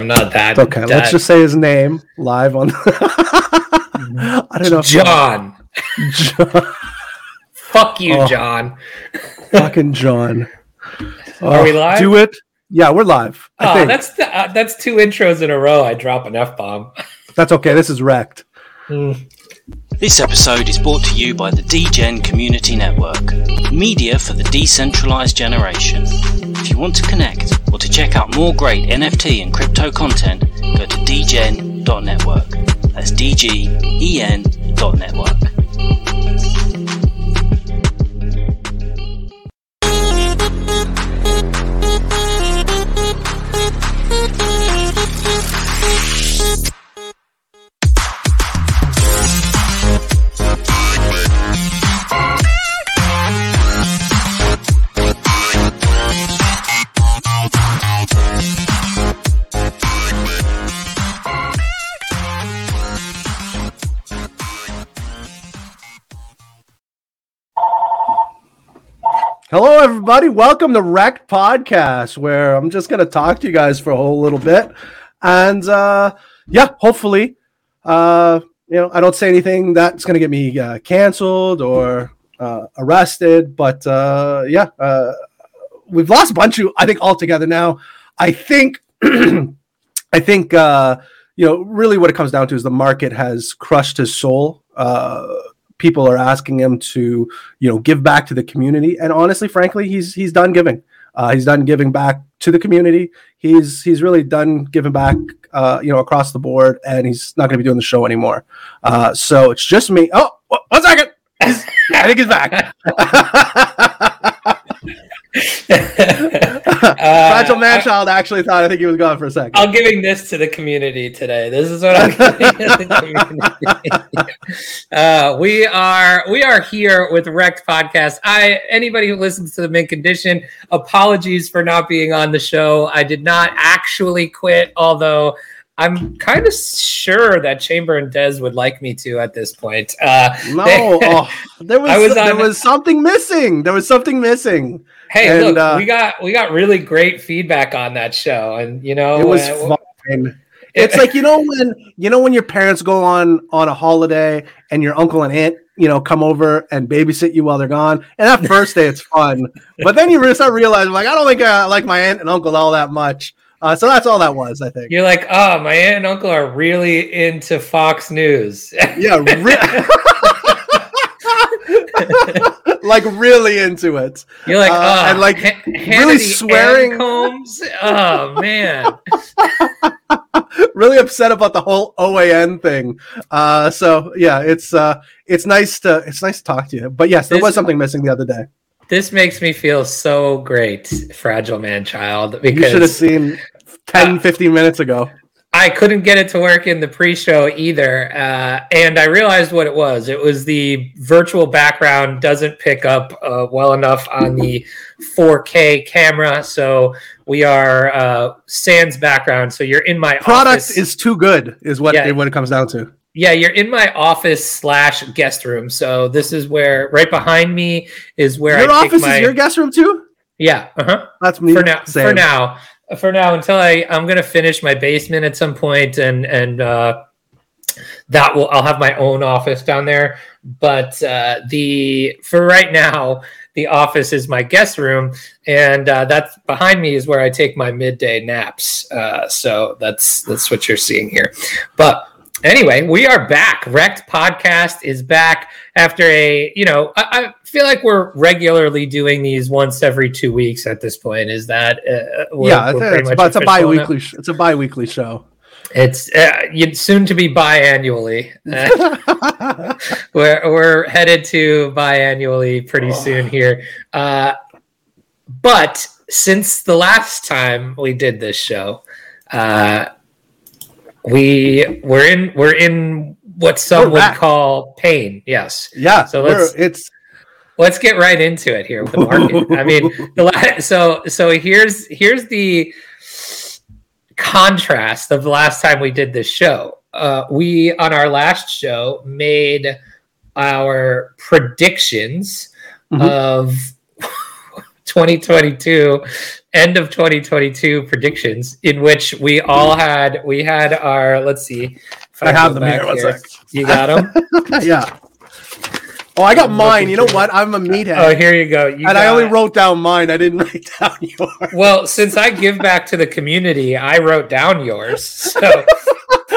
I'm not that. Okay, that- let's just say his name live on. I don't know. John. John. Fuck you, Oh. John. Fucking John. Are we Oh, live? Do it. Yeah, we're live. I Oh, that's the, uh, that's two intros in a row. I drop an f bomb. that's okay. This is wrecked. This episode is brought to you by the DGen Community Network, media for the decentralized generation. If you want to connect or to check out more great NFT and crypto content, go to dgen.network. That's D Hello, everybody. Welcome to Wrecked Podcast, where I'm just going to talk to you guys for a whole little bit. And uh, yeah, hopefully, uh, you know, I don't say anything that's going to get me uh, canceled or uh, arrested. But uh, yeah, uh, we've lost a bunch of, I think, altogether now. I think, I think, uh, you know, really what it comes down to is the market has crushed his soul. Uh, people are asking him to you know give back to the community. And honestly frankly he's he's done giving. Uh, he's done giving back to the community. He's he's really done giving back uh, you know across the board and he's not going to be doing the show anymore. Uh, so it's just me. Oh one second. I think he's back fragile Uh, man actually thought i think he was gone for a second I'm giving this to the community today. This is what I'm giving to the uh, we are we are here with Wrecked Podcast. I anybody who listens to the Mint Condition, apologies for not being on the show. I did not actually quit, although I'm kind of sure that Chamber and Des would like me to at this point. Uh, no they- oh, there was, was there on- was something missing there was something missing hey, And, look, uh, we got we got really great feedback on that show, and you know it was uh, fine. It's like you know when you know when your parents go on on a holiday and your uncle and aunt you know come over and babysit you while they're gone. And that first day it's fun, but then you start realizing like I don't think I like my aunt and uncle all that much. Uh, so that's all that was, I think. You're like, oh, my aunt and uncle are really into Fox News. Yeah, re- like really into it. You're like, Uh, oh, and, like, Ha- really swearing- Combs. Oh man, really upset about the whole OAN thing. Uh, so yeah, it's uh, it's nice to it's nice to talk to you. But yes, there was something missing the other day. This makes me feel so great, fragile man child, Because You should have seen 10, 15 minutes ago. I couldn't get it to work in the pre-show either, uh, and I realized what it was. It was the virtual background doesn't pick up uh, well enough on the 4K camera, so we are uh, sans background. So you're in my Product office. is too good, is what Yeah. what it comes down to. Yeah, you're in my office slash guest room. So this is where right behind me is where Your I take office my is your guest room too. yeah. Uh-huh. That's me. For now, for now, for now, until I I'm gonna finish my basement at some point, and and uh, that will I'll have my own office down there. But uh, the for right now, the office is my guest room, and uh, that's behind me is where I take my midday naps. Uh, so that's that's what you're seeing here. But anyway, we are back. Wrecked podcast is back after a you know I, I feel like we're regularly doing these once every two weeks at this point. Is that uh, we're- yeah, it's, it's, a bi-weekly. Sh- it's a bi-weekly show. It's uh, you'd soon to be biannually. Uh, we're we're headed to biannually pretty soon here. Uh, but since the last time we did this show, uh, we we're in we're in what some would call pain. Yes. yeah, So let's- it's let's get right into it here with the market. I mean, the so so here's here's the contrast of the last time we did this show. Uh, we on our last show made our predictions Mhm. of 2022 end of 2022 predictions in which we all had we had our let's see if I have them here. One sec. you got them yeah. Oh, I got I'm mine. You know what? I'm a meathead. oh here you go you and I only got- wrote down mine. I didn't write down yours. well since i give back to the community i wrote down yours so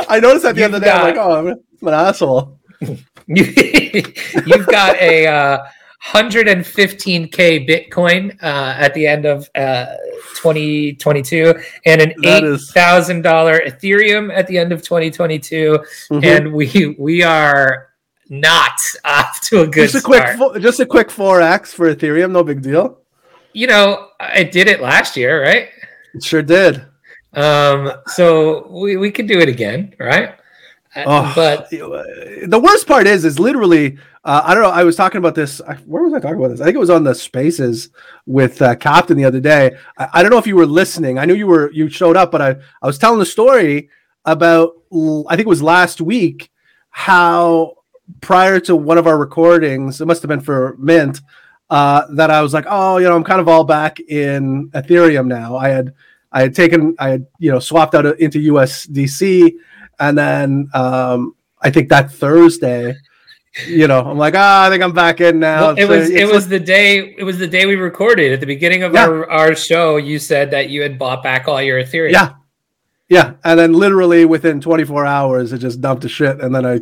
I noticed at the end of the day, I'm like, oh, I'm an asshole. you, you've got a uh, 115k bitcoin uh, at the end of uh, 2022 and an That is- $8000 ethereum at the end of 2022 Mhm. and we we are not off to a good just a quick, start. fo- just a quick four X for Ethereum. No big deal. you know, I did it last year, right? It sure did. Um, so we, we could do it again, right? Oh, but the worst part is, is literally, uh, I don't know. I was talking about this. Where was I talking about this? I think it was on the Spaces with uh, Captain the other day. I, I don't know if you were listening. I knew you were. You showed up, but I I was telling the story about. I think it was last week how prior to one of our recordings, it must have been for Mint. Uh, that I was like, oh, you know, I'm kind of all back in Ethereum now. I had, I had taken, I had, you know, swapped out into USDC, and then um, I think that Thursday, you know, I'm like, ah, I think I'm back in now. well, it So was it was the day it was the day we recorded at the beginning of Yeah. our, our show. You said that you had bought back all your Ethereum. Yeah. Yeah. And then literally within 24 hours, it just dumped to shit. And then I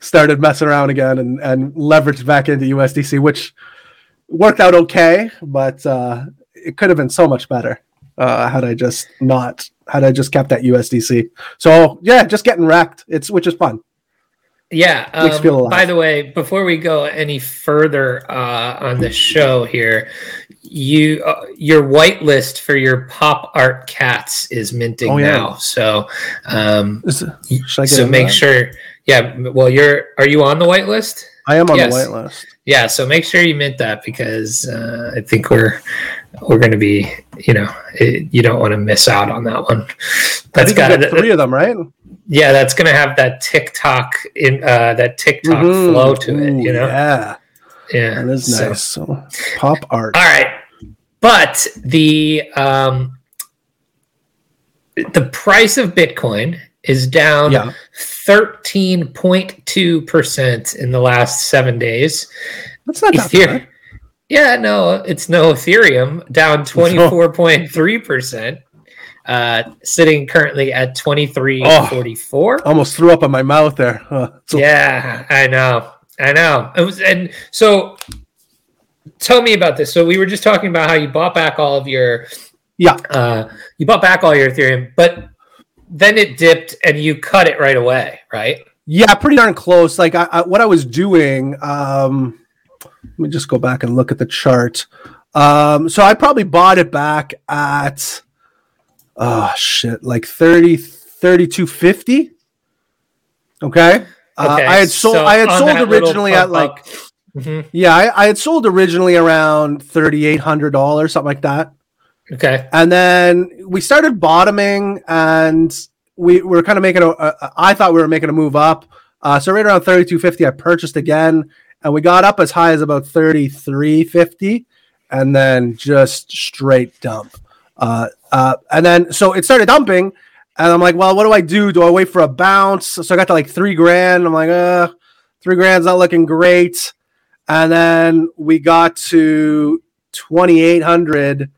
started messing around again and, and leveraged back into USDC, which worked out okay, but uh, it could have been so much better uh, had I just not, had I just kept that USDC. So yeah, just getting wrecked. It's, which is fun. Yeah. Um, me feel alive. by the way, before we go any further uh, on the show here, you uh, your whitelist for your pop art cats is minting Oh, yeah. now. So, um, Is- y- Should I get so make that? sure. Yeah. Well, you're are you on the whitelist? I am on Yes. the whitelist. Yeah. So make sure you mint that because uh, I think we're we're going to be. You know, it, you don't want to miss out on that one. That's got three of them, right? yeah, that's gonna have that TikTok in uh, that TikTok mm-hmm. flow to it. You know, yeah, yeah, that is so. nice. So, pop art. All right, but the um, the price of Bitcoin is down 13.2% in the last seven days. That's not that bad. Yeah, no, it's no Ethereum, down 24.3%. Uh, sitting currently at twenty three forty four. Almost threw up in my mouth there. Uh, so Yeah, I know. I know. It was, and so tell me about this. So we were just talking about how you bought back all of your Yeah. uh you bought back all your Ethereum, but then it dipped and you cut it right away, right? Yeah, pretty darn close. Like I, I, what I was doing. Um, let me just go back and look at the chart. Um, so I probably bought it back at oh shit, like 30, 3250. Okay. Uh, Okay, I had sold. so I had sold originally at like Mhm. yeah, I, I had sold originally around thirty eight hundred dollars, something like that. Okay. and then we started bottoming and we were kind of making a, a i thought we were making a move up uh, so right around 3250 i purchased again and we got up as high as about 3350 and then just straight dump uh, uh, and then so it started dumping and i'm like well what do i do do i wait for a bounce so i got to like three grand i'm like uh three grand's not looking great and then we got to 2800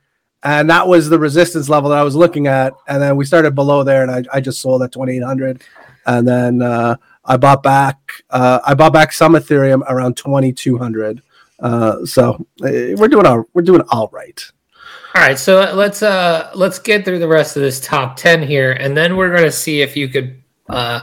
and that was the resistance level that I was looking at. And then we started below there, and I, I just sold at 2800, and then uh, I bought back uh, I bought back some Ethereum around 2200. Uh, so uh, we're doing all we're doing all right. All right, so let's uh let's get through the rest of this top 10 here and then we're to see if you could uh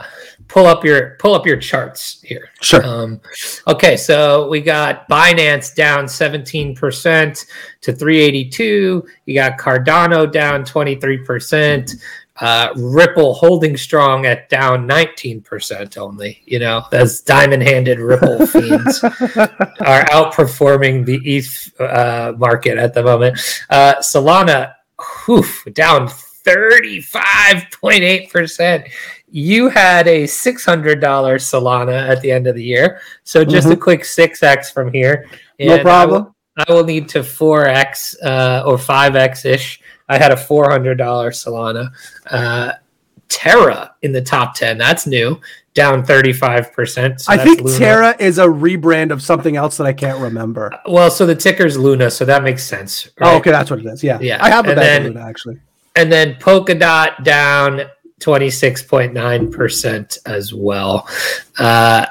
pull up your pull up your charts here. Sure. Um, okay, so we got Binance down 17% to 382. You got Cardano down 23%. Uh, Ripple holding strong at down 19% only. You know, as diamond handed Ripple fiends are outperforming the ETH uh, market at the moment. Uh, Solana, whew, down 35.8%. You had a $600 Solana at the end of the year. So just a quick 6x from here. Mm-hmm. no And I problem. will- I will need to 4x uh, or 5x ish. I had a $400 Solana. Uh, Terra in the top 10. That's new, down 35%. I think Luna. Terra is a rebrand of something else that I can't remember. Well, so the ticker's Luna, so that makes sense. Oh, okay, that's what it is. Yeah, Yeah, I have a and then- Luna actually. And then Polkadot down 26.9% as well. Uh,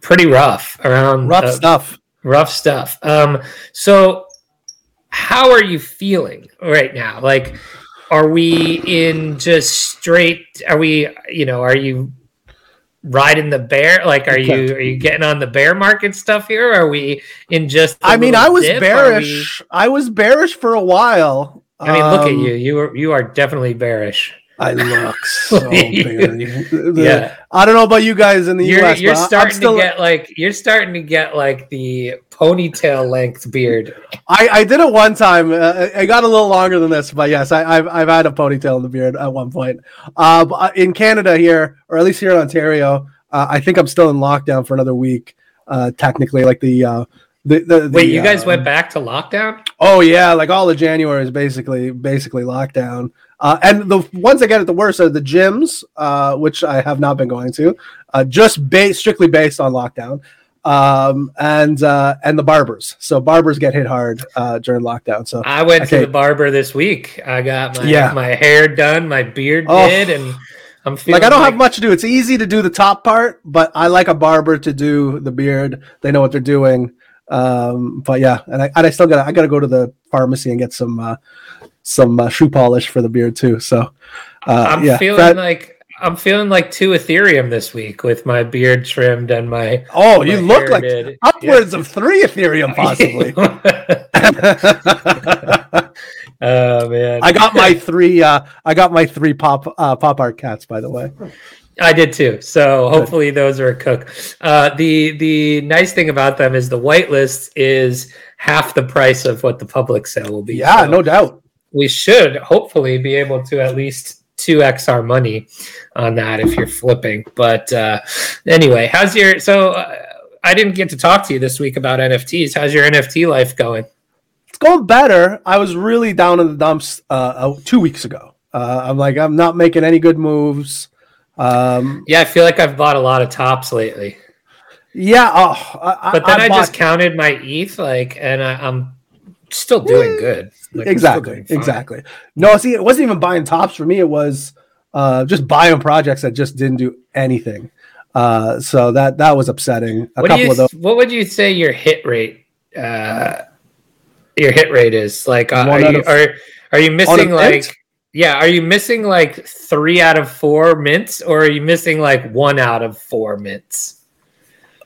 pretty rough around Rough uh, stuff. rough stuff. Um, so how are you feeling right now? Like, are we in just straight? Are we, you know, are you riding the bear? Like, are Okay. you are you getting on the bear market stuff here? Are we in just? I mean, I was dip? Bearish. I was bearish for a while. I mean, look at Um, you. You are you are definitely bearish. I look so bearish. Yeah. I don't know about you guys in the You're US. you're but I- I'm starting still, to get like you're starting to get like the ponytail length beard. I, I did it one time. Uh, I got a little longer than this, but yes, I, I've I've had a ponytail in the beard at one point. Uh, uh, in Canada here, or at least here in Ontario, uh, I think I'm still in lockdown for another week. Uh, technically, like the uh, the, the, the Wait, you guys went back to lockdown? Oh yeah, like all of January is basically basically lockdown. Uh, and the ones that get it the worst are the gyms, uh, which I have not been going to, uh, just based strictly based on lockdown, um, and uh, and the barbers. So barbers get hit hard uh, during lockdown. So I went Okay. to the barber this week. I got my Yeah. my hair done, my beard Oh. did, and I'm feeling like I don't have much to do. It's easy to do the top part, but I like a barber to do the beard. They know what they're doing. Um, but yeah, and I, and I still got I got to go to the pharmacy and get some uh, some uh, shoe polish for the beard too. So uh, I'm yeah, feeling like I'm feeling like two Ethereum this week with my beard trimmed and my oh, my you look like did. upwards of three Ethereum possibly. oh man, I got my three. Uh, I got my three pop uh, pop art cats. By the way, I did too. So hopefully those are a cook. Uh, the the nice thing about them is the whitelist is half the price of what the public sale will be. yeah, So no doubt. we should hopefully be able to at least two x our money on that if you're flipping. But uh, anyway, how's your so? Uh, I didn't get to talk to you this week about NFTs. How's your NFT life going? It's going better. I was really down in the dumps uh, uh, two weeks ago. Uh, I'm like, I'm not making any good moves. Um, Yeah, I feel like I've bought a lot of tops lately. yeah, oh, I, But then I, bought- just counted my ETH, like, and I, I'm still doing good. Like, exactly, doing exactly. No, see, it wasn't even buying tops for me. It was uh, just buying projects that just didn't do anything. Uh, so that that was upsetting. A What couple you? of those. What would you say your hit rate? Uh, your hit rate is like. Uh, are you of- are are you missing mint? like? Yeah, are you missing like three out of four mints, or are you missing like one out of four mints?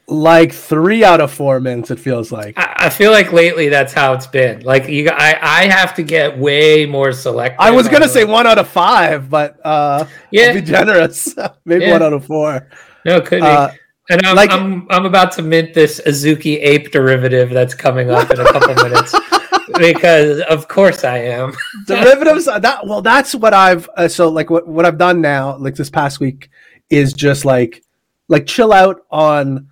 Like three out of four minutes, it feels like. I, I feel like lately that's how it's been. Like you, I I have to get way more selective. I was gonna say one out of five, but uh, Yeah. I'll be generous. Maybe Yeah. one out of four. No, it could be. Uh, and I'm, like- I'm I'm about to mint this Azuki ape derivative that's coming up in a couple minutes because of course I am. derivatives uh, that well that's what i've uh, so like what, what i've done now like this past week is just like like chill out on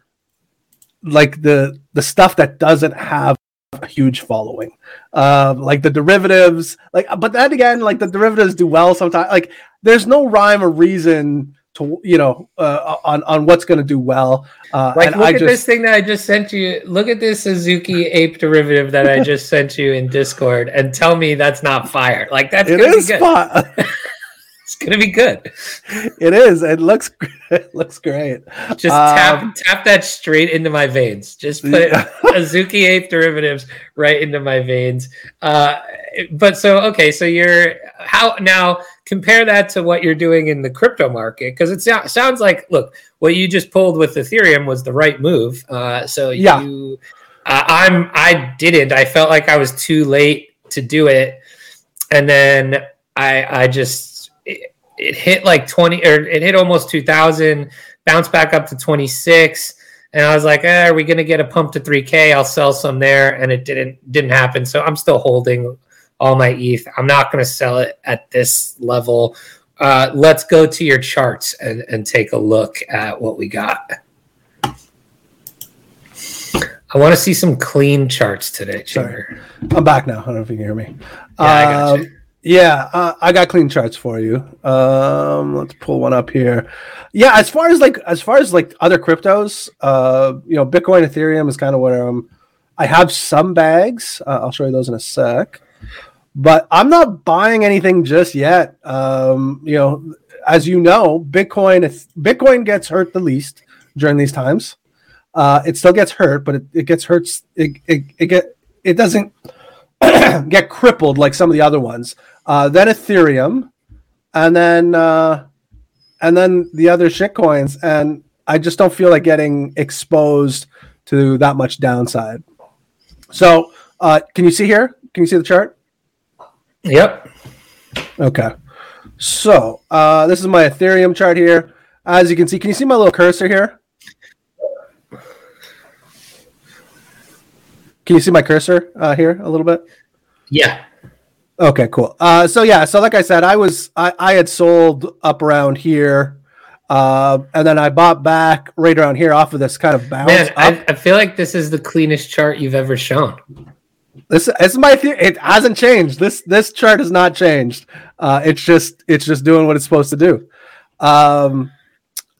like the the stuff that doesn't have a huge following um like the derivatives like but then again like the derivatives do well sometimes like there's no rhyme or reason to you know uh, on on what's going to do well uh Like look i at just this thing that I just sent you. Look at this Azuki ape derivative that I just sent you in Discord and tell me that's not fire. Like that's it gonna is be good. fun. It's gonna be good. it is it looks it looks great Just Um, tap tap that straight into my veins. Just put Yeah. Azuki ape derivatives right into my veins. Uh, but so okay, so you're how now compare that to what you're doing in the crypto market because it sou- sounds like look what you just pulled with Ethereum was the right move. Uh, so Yeah. you, uh, I'm I didn't. I felt like I was too late to do it, and then I I just it, it hit like 20 or it hit almost 2000 bounced back up to 26 and i was like eh, are we going to get a pump to 3k i'll sell some there and it didn't didn't happen so i'm still holding all my eth i'm not going to sell it at this level uh, let's go to your charts and, and take a look at what we got I want to see some clean charts today, Sorry. I'm back now. I don't know if you can hear me. Yeah, I got you. Yeah, uh, I got clean charts for you. Um, let's pull one up here. Yeah, as far as like as far as like other cryptos, uh, you know, Bitcoin, Ethereum is kind of where I'm. I have some bags. Uh, I'll show you those in a sec, but I'm not buying anything just yet. Um, you know, as you know, Bitcoin Bitcoin gets hurt the least during these times. Uh, it still gets hurt, but it, it gets hurt. It, it, it get it doesn't get crippled like some of the other ones. Uh, then Ethereum, and then uh, and then the other shitcoins, and I just don't feel like getting exposed to that much downside. So, uh, can you see here? Can you see the chart? Yep. Okay. So, uh, this is my Ethereum chart here. As you can see, can you see my little cursor here? Can you see my cursor uh, here a little bit? Yeah. Okay, cool. Uh, so yeah, so like I said, I was I, I had sold up around here, uh, and then I bought back right around here off of this kind of bounce. Man. I, I feel like this is the cleanest chart you've ever shown. This, this is my theory. It hasn't changed. This this chart has not changed. Uh, it's just it's just doing what it's supposed to do. Um,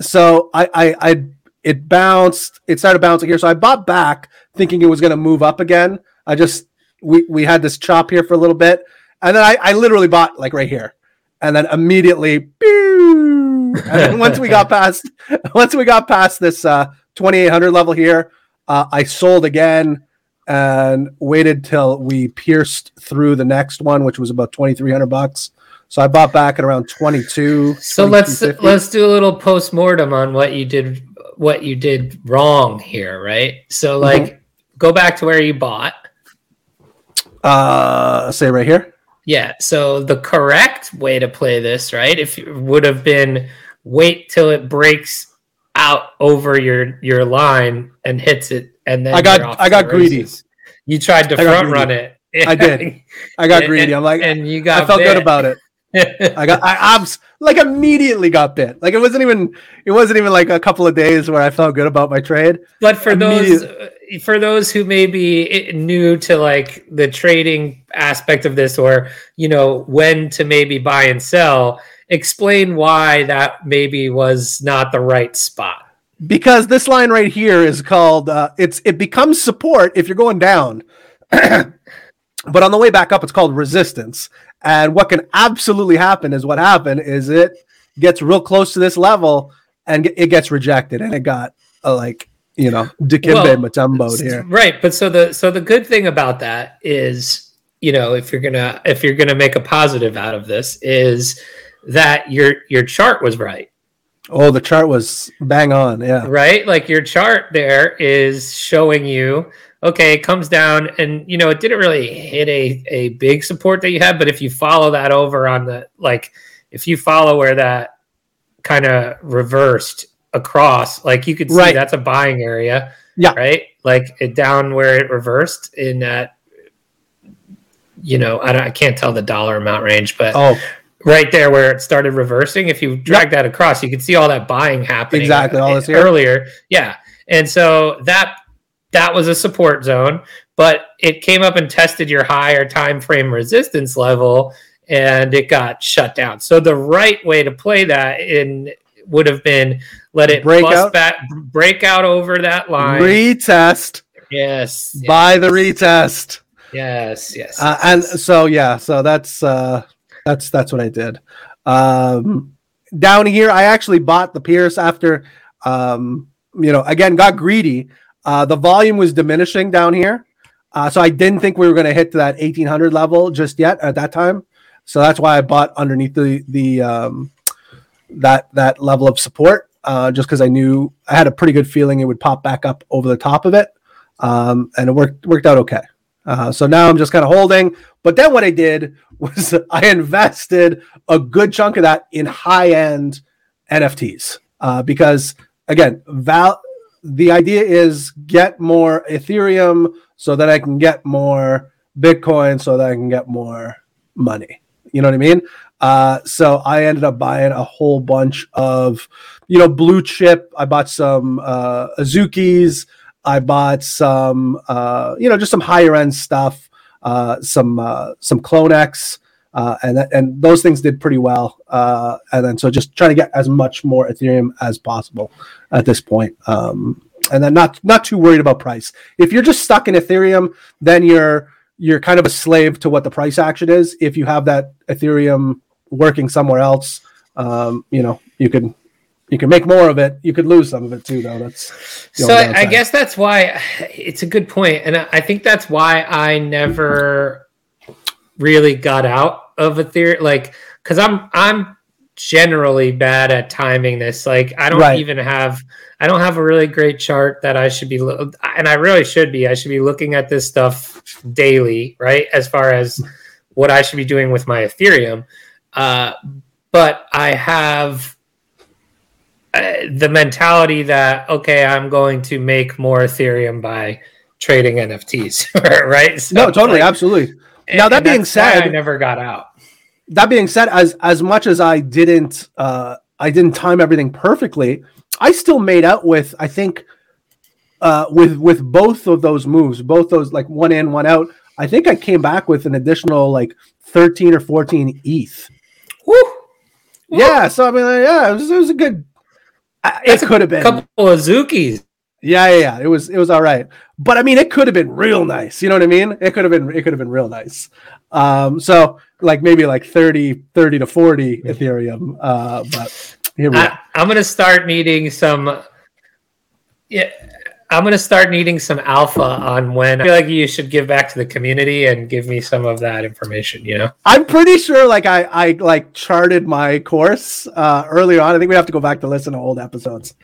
so I, I I it bounced. It started bouncing here. So I bought back thinking it was going to move up again. I just we we had this chop here for a little bit, and then I I literally bought like right here, and then immediately. pew! and then once we got past once we got past this uh 2800 level here, uh, I sold again and waited till we pierced through the next one, which was about twenty three hundred bucks. So I bought back at around twenty two. So let's let's do a little post mortem on what you did what you did wrong here, right? So like go back to where you bought. uh say right here. Yeah. So the correct way to play this, right, if you would have been wait till it breaks out over your your line and hits it, and then I got- I got greedy. races. You tried to I front run it. I did. I got And- greedy. I'm like, and you got. I felt good about it. I got I abs like immediately got bit. Like it wasn't even it wasn't even like a couple of days where I felt good about my trade. But for those for those who may be new to like the trading aspect of this, or you know when to maybe buy and sell, explain why that maybe was not the right spot. because this line right here is called uh, it's it becomes support if you're going down but on the way back up it's called resistance and what can absolutely happen is what happened is it gets real close to this level and it gets rejected and it got uh, like you know Dikembe Well, Mutombo here Right, but so the so the good thing about that is, you know, if you're gonna if you're gonna make a positive out of this, is that your your chart was right. oh the chart was bang on yeah right? Like your chart there is showing you, okay, it comes down and you know, it didn't really hit a, a big support that you had, but if you follow that over on the like if you follow where that kind of reversed across, like you could see Right. that's a buying area. Yeah. Right? Like it down where it reversed in that you know, I, don't, I can't tell the dollar amount range, but oh right there where it started reversing if you drag that across you can see all that buying happening Exactly, all this earlier yeah and so that that was a support zone but it came up and tested your higher time frame resistance level and it got shut down. So the right way to play that in would have been let it Break out. back break out over that line. Retest. Yes. Yes, buy the retest. Yes yes uh, and so yeah so that's uh that's that's what i did. Um down here i actually bought the pierce after um you know again got greedy uh the volume was diminishing down here uh so i didn't think we were going to hit that 1800 level just yet at that time so that's why i bought underneath the the um that that level of support uh just because i knew i had a pretty good feeling it would pop back up over the top of it um and it worked worked out okay uh, so now I'm just kind of holding. But then what I did was I invested a good chunk of that in high end NFTs uh, because again, val. The idea is get more Ethereum so that I can get more Bitcoin so that I can get more money. You know what I mean? Uh, so I ended up buying a whole bunch of, you know, blue chip. I bought some uh, Azukis. I bought some, uh, you know, just some higher end stuff, uh, some uh, some CloneX, uh, and that, and those things did pretty well. Uh, and then so just trying to get as much more Ethereum as possible at this point. Um, and then not not too worried about price. If you're just stuck in Ethereum, then you're you're kind of a slave to what the price action is. If you have that Ethereum working somewhere else, um, you know, you can you can make more of it. You could lose some of it too, though. That's so. I, I, guess that's why it's a good point, and I think that's why I never really got out of Ethereum, like because I'm I'm generally bad at timing this. Like I don't right. even have I don't have a really great chart that I should be lo- and I really should be. I should be looking at this stuff daily, right? As far as what I should be doing with my Ethereum. Uh, but I have uh, the mentality that okay, I'm going to make more Ethereum by trading NFTs, right? So, no, totally, like, absolutely. Now that being said, I never got out that being said, as as much as I didn't uh, I didn't time everything perfectly, I still made out with I think uh, with with both of those moves, both those like one in one out. I think I came back with an additional like thirteen or fourteen ETH. Woo! Woo! Yeah, so I mean, yeah, it was, it was a good. it could have been a couple of Zukis. Yeah, yeah, yeah, it was it was all right, but I mean, it could have been real nice. You know what I mean? It could have been it could have been real nice. Um, so like maybe like 30, 30 to 40 Ethereum. Uh, but here we I, I'm going to start needing some. Yeah. I'm gonna start needing some alpha on when I feel like you should give back to the community and give me some of that information. You know, I'm pretty sure like I I like charted my course uh, earlier on. I think we have to go back to listen to old episodes,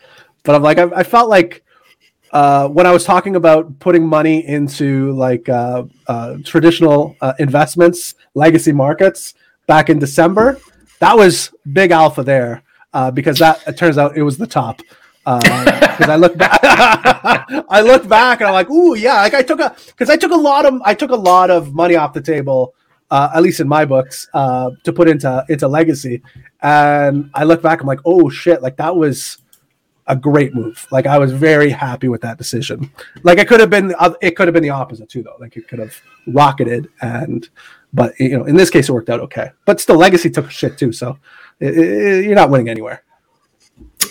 but I'm like I, I felt like uh, when I was talking about putting money into like uh, uh, traditional uh, investments, legacy markets back in December, that was big alpha there uh, because that it turns out it was the top. Because I look back, I look back and I'm like, ooh, yeah, like I took a because I took a lot of I took a lot of money off the table, at least in my books, to put into into legacy, and I look back, I'm like, oh shit, like that was a great move. Like I was very happy with that decision. Like it could have been, it could have been the opposite too, though. Like it could have rocketed, and but you know, in this case, it worked out okay. But still, Legacy took shit too, so it, it, you're not winning anywhere.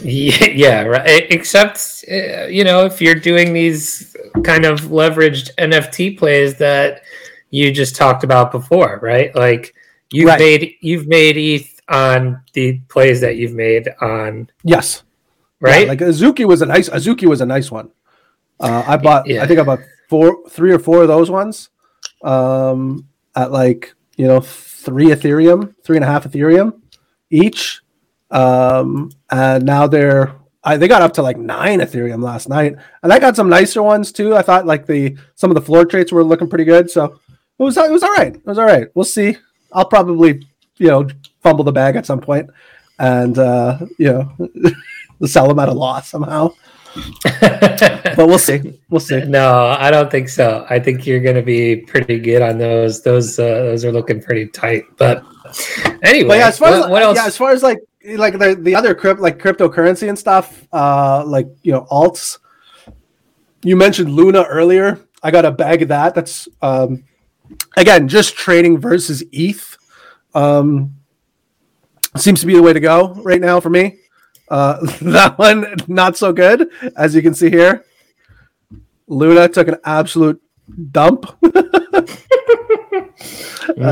Yeah, yeah, right. Except uh, you know, if you're doing these kind of leveraged NFT plays that you just talked about before, right? Like you've right. made you've made ETH on the plays that you've made on yes right? Yeah, like Azuki was a nice Azuki was a nice one. Uh, I bought yeah. I think I bought four, three or four of those ones um, at like you know three Ethereum, three and a half Ethereum each, um, and now they're I, they got up to like nine Ethereum last night, and I got some nicer ones too. I thought like the some of the floor traits were looking pretty good, so it was it was all right. It was all right. We'll see. I'll probably you know fumble the bag at some point, and uh, you know. sell them at a loss somehow. but we'll see. We'll see. No, I don't think so. I think you're going to be pretty good on those. Those uh, those are looking pretty tight. But anyway, but yeah, as far what, as what else? Yeah, as far as like like the the other crypt like cryptocurrency and stuff, uh, like you know alts. You mentioned Luna earlier. I got a bag of that. That's um, again just trading versus ETH. Um, seems to be the way to go right now for me. Uh, that one not so good, as you can see here. Luna took an absolute dump. uh,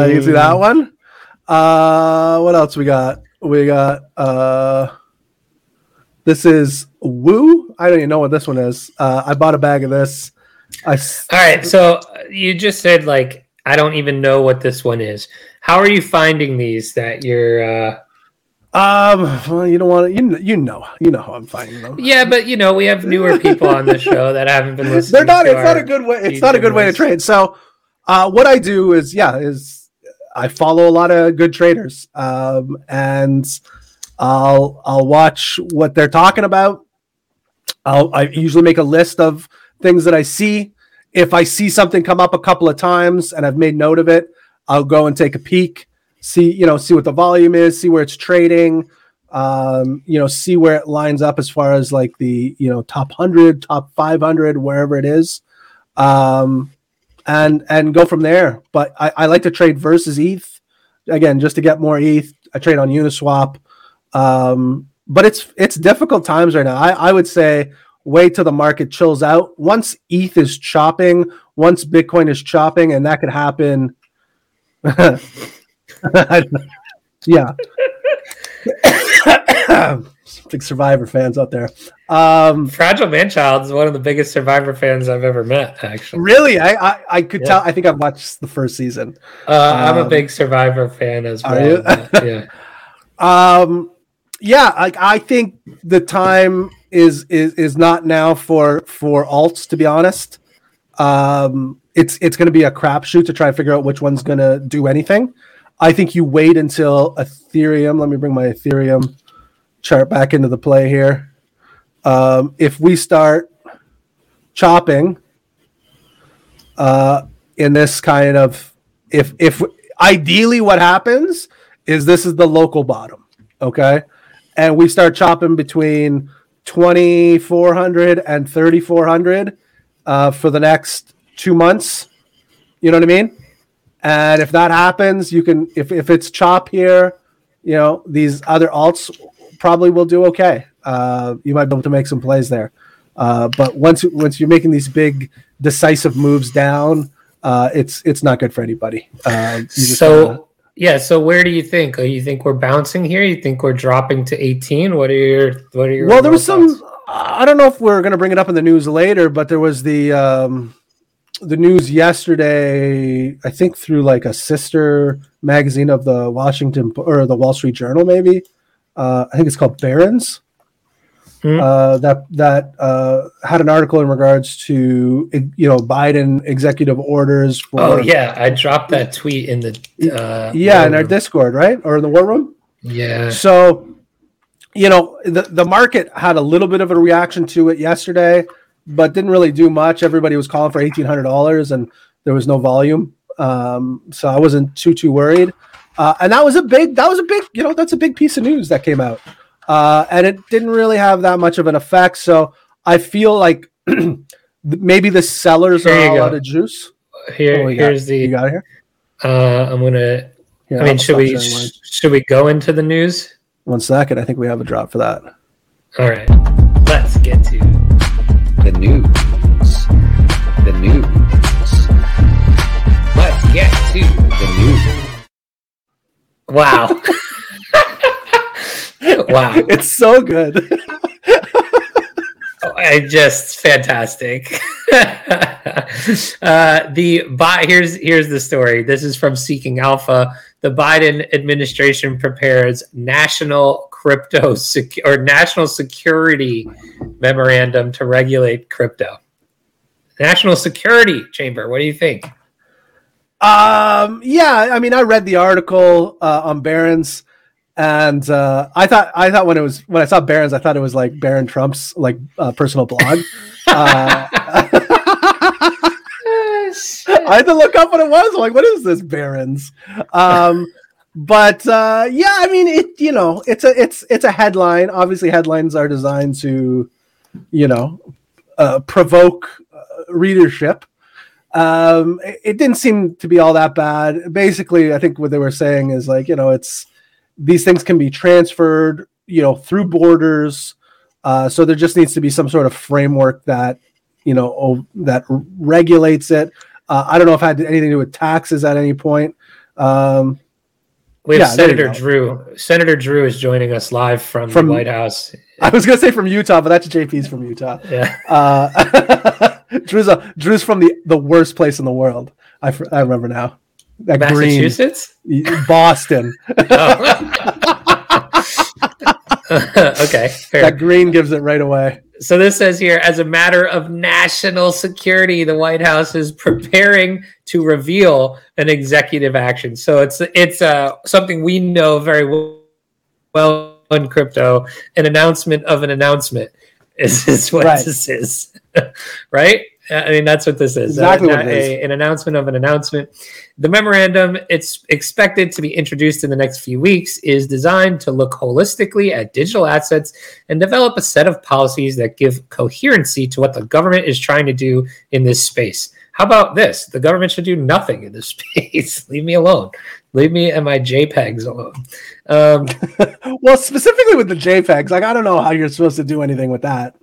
you can see that mm. one. Uh, what else we got? We got uh, this is Woo. I don't even know what this one is. Uh, I bought a bag of this. I all right. So you just said like I don't even know what this one is. How are you finding these that you're uh, um, well, you don't want to, you, you know, you know how I'm finding them. Yeah, but you know, we have newer people on the show that haven't been listening. They're not. It's not a good way. It's not a good way to trade. So, uh, what I do is, yeah, is I follow a lot of good traders, um, and I'll I'll watch what they're talking about. I'll I usually make a list of things that I see. If I see something come up a couple of times and I've made note of it, I'll go and take a peek see you know see what the volume is see where it's trading Um, you know, see where it lines up as far as like the you know top hundred, top five hundred, wherever it is, um, and and go from there. But I, I like to trade versus ETH again just to get more ETH. I trade on Uniswap, um, but it's it's difficult times right now. I, I would say wait till the market chills out. Once ETH is chopping, once Bitcoin is chopping, and that could happen. yeah. Big Survivor fans out there. Um, Fragile Manchild is one of the biggest Survivor fans I've ever met. Actually, really, I I, I could Yeah. tell. I think I've watched the first season. uh, I'm a Um, big Survivor fan as well. but, yeah. Um, yeah, like I think the time is is is not now for for alts. To be honest, um, it's it's going to be a crapshoot to try and figure out which one's going to do anything. I think you wait until Ethereum. Let me bring my Ethereum chart back into the play here. Um, if we start chopping uh, in this kind of if if ideally what happens is this is the local bottom okay and we start chopping between 2400 and 3400 uh, for the next two months you know what i mean and if that happens you can if, if it's chop here you know these other alts probably will do okay uh, you might be able to make some plays there uh, but once once you're making these big decisive moves down uh, it's it's not good for anybody uh, So gotta- yeah, so where do you think? Uh, You think we're bouncing here? You think we're dropping to 18? What are your what are your well there was overall some i don't know if we're going to bring it up in the news later but there was the um the news yesterday i think through like a sister magazine of the washington or the wall street journal maybe uh, i think it's called Barron's Hmm. uh, that that uh, had an article in regards to you know biden executive orders for Oh yeah, I dropped that tweet in the uh yeah in our forum. discord right or in the war room yeah. So, you know, the, the market had a little bit of a reaction to it yesterday, but didn't really do much. Everybody was calling for eighteen hundred dollars, and there was no volume. Um, so I wasn't too too worried. Uh, and that was a big that was a big you know that's a big piece of news that came out, uh, and it didn't really have that much of an effect. So I feel like maybe the sellers are all go. out of juice. Here What we got? here's You got it here. uh I'm gonna Here, I mean I'll should we mine. should we go into the news? One second. I think we have a drop for that. All right. Let's get to The news. The news. let's get to The news. Wow. wow. It's so good. I just fantastic. uh, the Bi- here's here's the story. This is from Seeking Alpha. The Biden administration prepares national crypto sec- or national security memorandum to regulate crypto. National Security Chamber. What do you think? Um, yeah, I mean, I read the article uh, on Barron's, and uh, I thought I thought when it was when I saw Barron's, I thought it was like Barron Trump's like uh, personal blog. I had to look up what it was. I'm like, what is this Barron's? Um, but uh, yeah, I mean, it you know, it's a it's it's a headline. Obviously, headlines are designed to, you know, uh, provoke uh, readership. Um, it, it didn't seem to be all that bad. Basically, I think what they were saying is like, you know, it's these things can be transferred, you know, through borders. Uh, so there just needs to be some sort of framework that, you know, that regulates it. Uh, I don't know if it had anything to do with taxes at any point. Um, We have Yeah, Senator. Drew. Senator Drew is joining us live from, From- the White House. I was gonna say from Utah, but that's JP's from Utah. Yeah. Uh, Drew's a, Drew's from the the worst place in the world. I, I remember now. That green Massachusetts? Boston. Oh. okay. Fair. that green gives it right away. So this says here, as a matter of national security, the White House is preparing to reveal an executive action. So it's it's uh, something we know very well- well in crypto. An announcement of an announcement is, is what Right. this is, right? I mean, that's what this is. Exactly Uh, what it is. a- an announcement of an announcement. The memorandum, it's expected to be introduced in the next few weeks, is designed to look holistically at digital assets and develop a set of policies that give coherency to what the government is trying to do in this space. How about this? The government should do nothing in this space. Leave me alone. Leave me and my JPEGs alone. Um, Well, specifically with the JPEGs, like I don't know how you're supposed to do anything with that.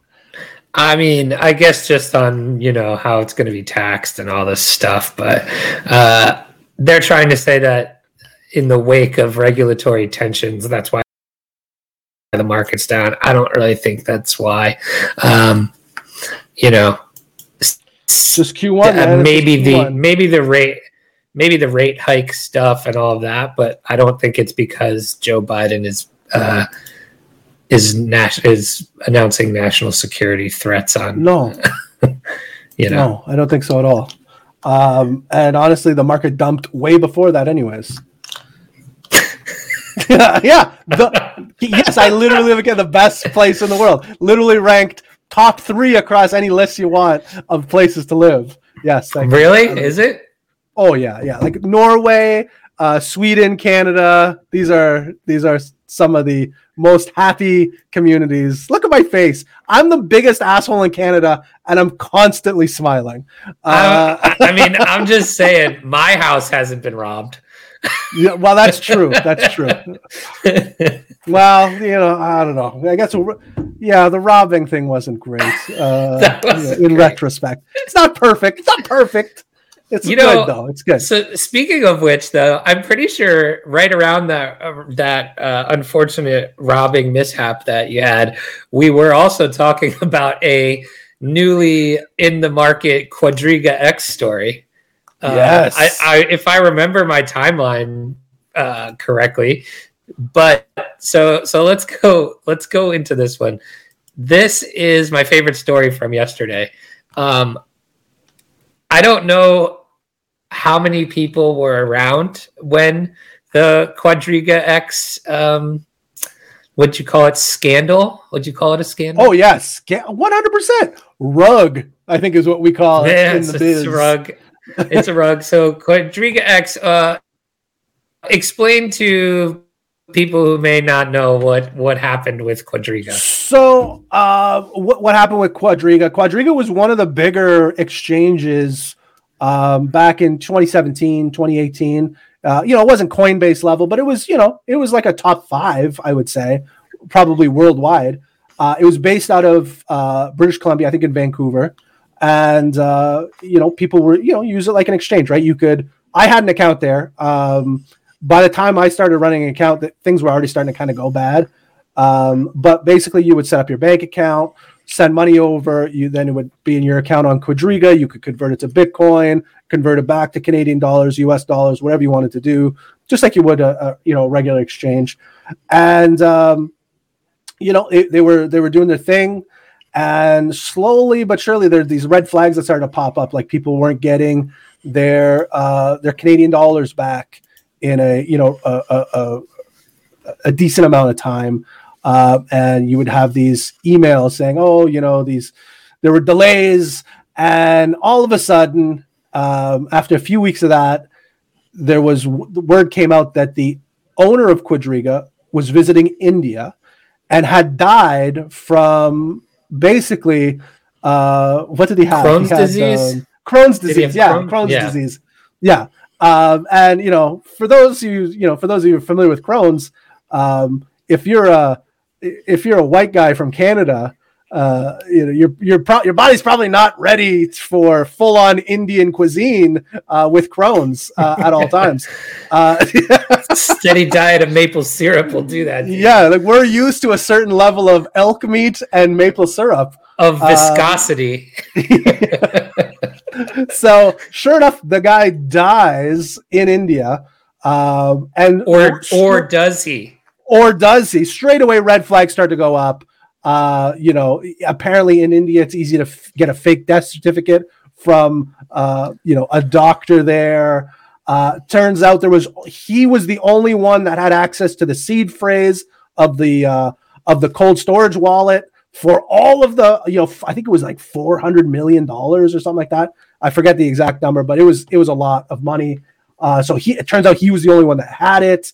I mean, I guess just on you know how it's going to be taxed and all this stuff, but uh, they're trying to say that in the wake of regulatory tensions, that's why the market's down. I don't really think that's why. Um, you know, Just Q1. uh, maybe the Q1. maybe the rate maybe the rate hike stuff and all of that, but I don't think it's because Joe Biden is uh, is nas- is announcing national security threats on no, you know. no, I don't think so at all. Um, and honestly, the market dumped way before that, anyways. yeah. The, yes, I literally look at the best place in the world. Literally ranked top three across any list you want of places to live. Yes. thank you. Really? Um, Is it? Oh yeah, yeah. Like Norway, uh, Sweden, Canada. These are these are some of the most happy communities. Look at my face. I'm the biggest asshole in Canada, and I'm constantly smiling. Uh, I, I mean, I'm just saying, my house hasn't been robbed. yeah, well, that's true. That's true. Well, you know, I don't know. I guess, yeah, the robbing thing wasn't great. Uh, wasn't in great. retrospect, it's not perfect. It's not perfect. It's You good know, though. It's good. So speaking of which, though, I'm pretty sure right around that uh, that uh, unfortunate robbing mishap that you had, we were also talking about a newly in the market Quadriga X story. Uh, Yes. I, I, if I remember my timeline uh, correctly, but so so let's go let's go into this one. This is my favorite story from yesterday. Um, I don't know how many people were around when the Quadriga X, um, what'd you call it, scandal? Would you call it a scandal? Oh yes, one hundred percent. Rug, I think, is what we call it in it's, the it's biz. a rug. It's a rug. So Quadriga X, uh, explain to people who may not know what what happened with Quadriga. So, uh, what what happened with Quadriga? Quadriga was one of the bigger exchanges um, back in 2017, 2018. Uh, you know, it wasn't Coinbase level, but it was, you know, it was like a top five, I would say, probably worldwide. Uh, it was based out of uh, British Columbia, I think, in Vancouver, and uh, you know, people were, you know, use it like an exchange, right? You could. I had an account there. Um, by the time I started running an account, that things were already starting to kind of go bad. Um, but basically, you would set up your bank account, send money over. You then it would be in your account on Quadriga. You could convert it to Bitcoin, convert it back to Canadian dollars, U.S. dollars, whatever you wanted to do, just like you would a, a you know regular exchange. And um, you know it, they were they were doing their thing, and slowly but surely there these red flags that started to pop up, like people weren't getting their uh, their Canadian dollars back in a you know a, a, a, a decent amount of time uh, and you would have these emails saying oh you know these there were delays and all of a sudden um, after a few weeks of that there was the word came out that the owner of quadriga was visiting india and had died from basically uh, what did he have Crohn's he had, disease? um, crohn's Did he have disease yeah Crohn? crohn's Yeah. disease yeah um, and you know for those of you you know for those of you familiar with crohn's um, if you're a if you're a white guy from canada uh, you know your your pro- your body's probably not ready for full on Indian cuisine uh, with Crohn's uh, at all times. Uh, Steady diet of maple syrup will do that. dude. yeah, like we're used to a certain level of elk meat and maple syrup. Of Uh, viscosity. so sure enough, the guy dies in India, um, and or or does he? or does he? Straight away, red flags start to go up. Uh, you know, apparently in India, it's easy to f- get a fake death certificate from uh, you know a doctor there. Uh, turns out there was he was the only one that had access to the seed phrase of the uh, of the cold storage wallet for all of the you know I think it was like four hundred million dollars or something like that. I forget the exact number, but it was it was a lot of money. Uh, so he it turns out he was the only one that had it.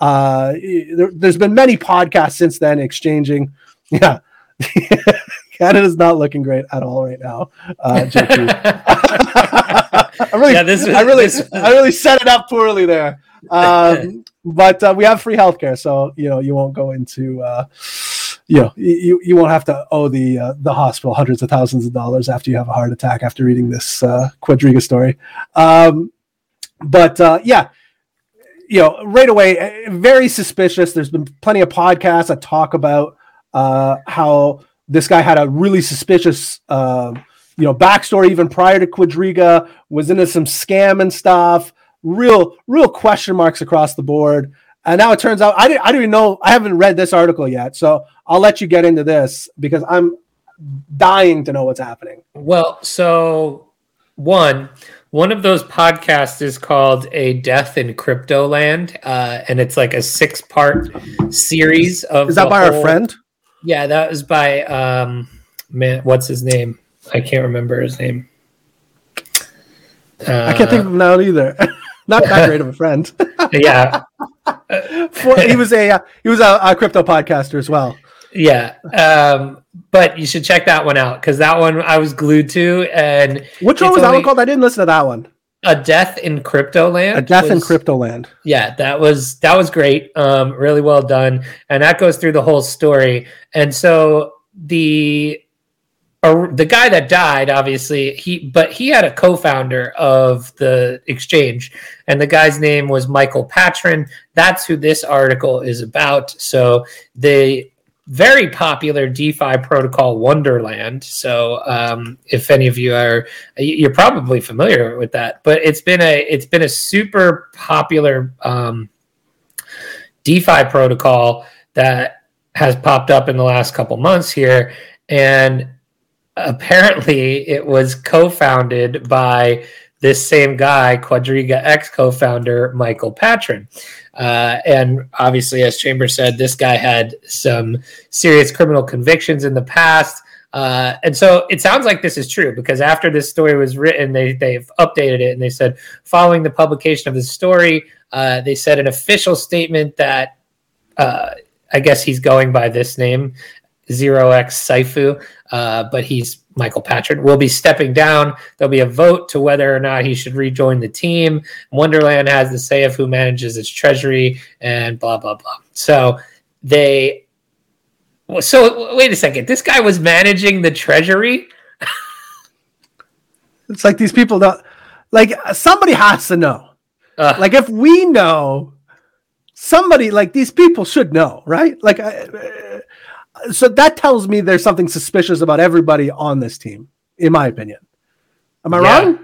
Uh, there, has been many podcasts since then exchanging. Yeah, Canada's not looking great at all right now. Uh, I really, Yeah, this was- I really, this I really set it up poorly there. Um, but uh, we have free healthcare, so you know you won't go into, uh, you know, you you won't have to owe the uh, the hospital hundreds of thousands of dollars after you have a heart attack after reading this uh, Quadriga story. Um, but uh, yeah, you know, right away, eh, very suspicious. There's been plenty of podcasts that talk about uh, how this guy had a really suspicious, uh, you know, backstory even prior to Quadriga, was into some scam and stuff. Real, real question marks across the board. And now it turns out I didn't, I don't even know. I haven't read this article yet, so I'll let you get into this because I'm dying to know what's happening. Well, so one one of those podcasts is called "A Death in Crypto Land," uh, and it's like a six part series of. Is that by our friend? Yeah, that was by um, man. What's his name? I can't remember his name. Uh, I can't think of him now either. Not that great of a friend. Yeah, For, he was a uh, he was a, a crypto podcaster as well. yeah. Um, but you should check that one out because that one I was glued to, and Which one was that one called? I didn't listen to that one. a death in crypto land. A death in was- crypto land. yeah that was that was great um really well done and that goes through the whole story and so the or the guy that died obviously he but he had a co-founder of the exchange and the guy's name was michael Patryn that's who this article is about. So the very popular defi protocol wonderland. So um, if any of you are you're probably familiar with that but it's been a it's been a super popular um, defi protocol that has popped up in the last couple months here. And apparently it was co-founded by this same guy quadriga x co-founder michael Patryn uh, and obviously as chambers said this guy had some serious criminal convictions in the past. Uh, and so it sounds like this is true because after this story was written, they they've updated it and they said following the publication of the story, uh, they said an official statement that uh, I guess he's going by this name, Zero X Sifu, uh, but he's Michael Patrick will be stepping down. There'll be a vote to whether or not he should rejoin the team. Wonderland has the say of who manages its treasury and blah blah blah. So they so wait a second. This guy was managing the treasury. It's like these people don't like somebody has to know. Uh, Like if we know, somebody like these people should know, right? Like, uh, so that tells me there's something suspicious about everybody on this team, in my opinion. Am I Yeah. wrong?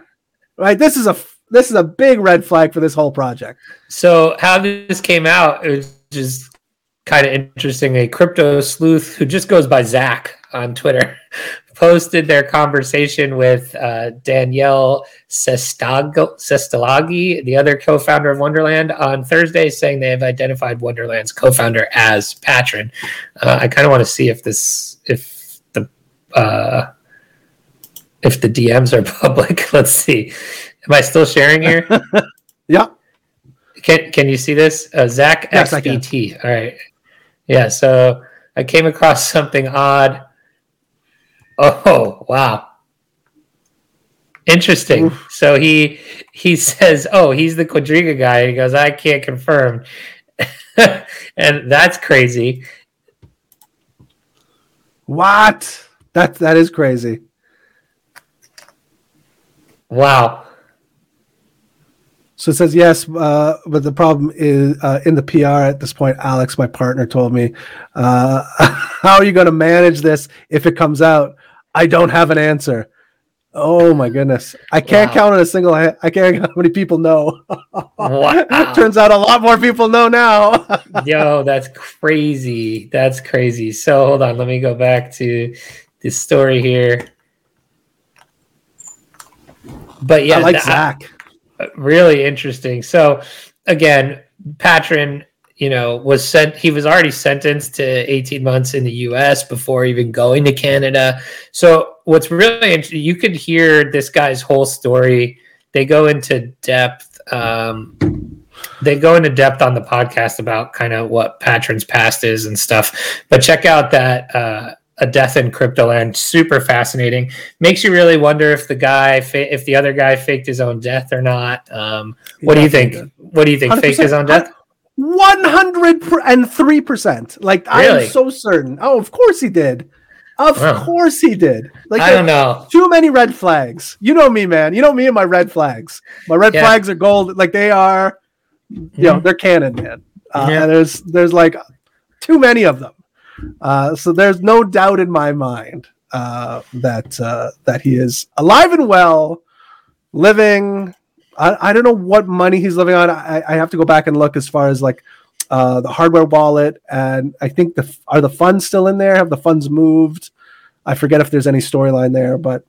Right. This is a this is a big red flag for this whole project. So how this came out, was just kind of interesting. A crypto sleuth who just goes by Zach on Twitter posted their conversation with uh, Daniele Sestagalli, the other co-founder of Wonderland, on Thursday, saying they have identified Wonderland's co-founder as Patryn. Uh, I kind of want to see if this, if the, uh, if the DMs are public. Let's see. Am I still sharing here? Yeah. Can Can you see this? Uh, Zach Yes, XBT. All right. Yeah. So I came across something odd. Oh wow. Interesting. Oof. So he he says, "Oh, he's the Quadriga guy." He goes, "I can't confirm," and that's crazy. What? That that is crazy. Wow. So it says yes, uh, but the problem is uh, in the PR at this point. Alex, my partner, told me, uh, "How are you going to manage this if it comes out?" I don't have an answer. Oh my goodness! I can't Wow. count on a single. ha- I can't count how many people know. Wow. Turns out a lot more people know now. Yo, that's crazy. That's crazy. So hold on, let me go back to this story here. But yeah, I like Zach. really interesting. So again, Patryn, you know, was sent. He was already sentenced to 18 months in the U.S. before even going to Canada. So what's really interesting, you could hear this guy's whole story. They go into depth. Um, they go into depth on the podcast about kind of what Patryn's past is and stuff. But check out that uh, a death in crypto land, super fascinating. Makes you really wonder if the guy, fa- if the other guy faked his own death or not. Um, what do you think? What do you think? Faked his own death? One hundred and three percent. Like I am so certain. Oh, of course he did. Of Wow. course he did. Like I don't know. too many red flags. You know me, man. You know me and my red flags. My red Yeah. flags are gold. Like they are. You know, they're canon, man. Uh, Yeah. There's there's like too many of them. Uh, so there's no doubt in my mind uh, that uh, that he is alive and well, living. I, I don't know what money he's living on. I, I have to go back and look as far as like uh, the hardware wallet, and I think the are the funds still in there? Have the funds moved? I forget if there's any storyline there, but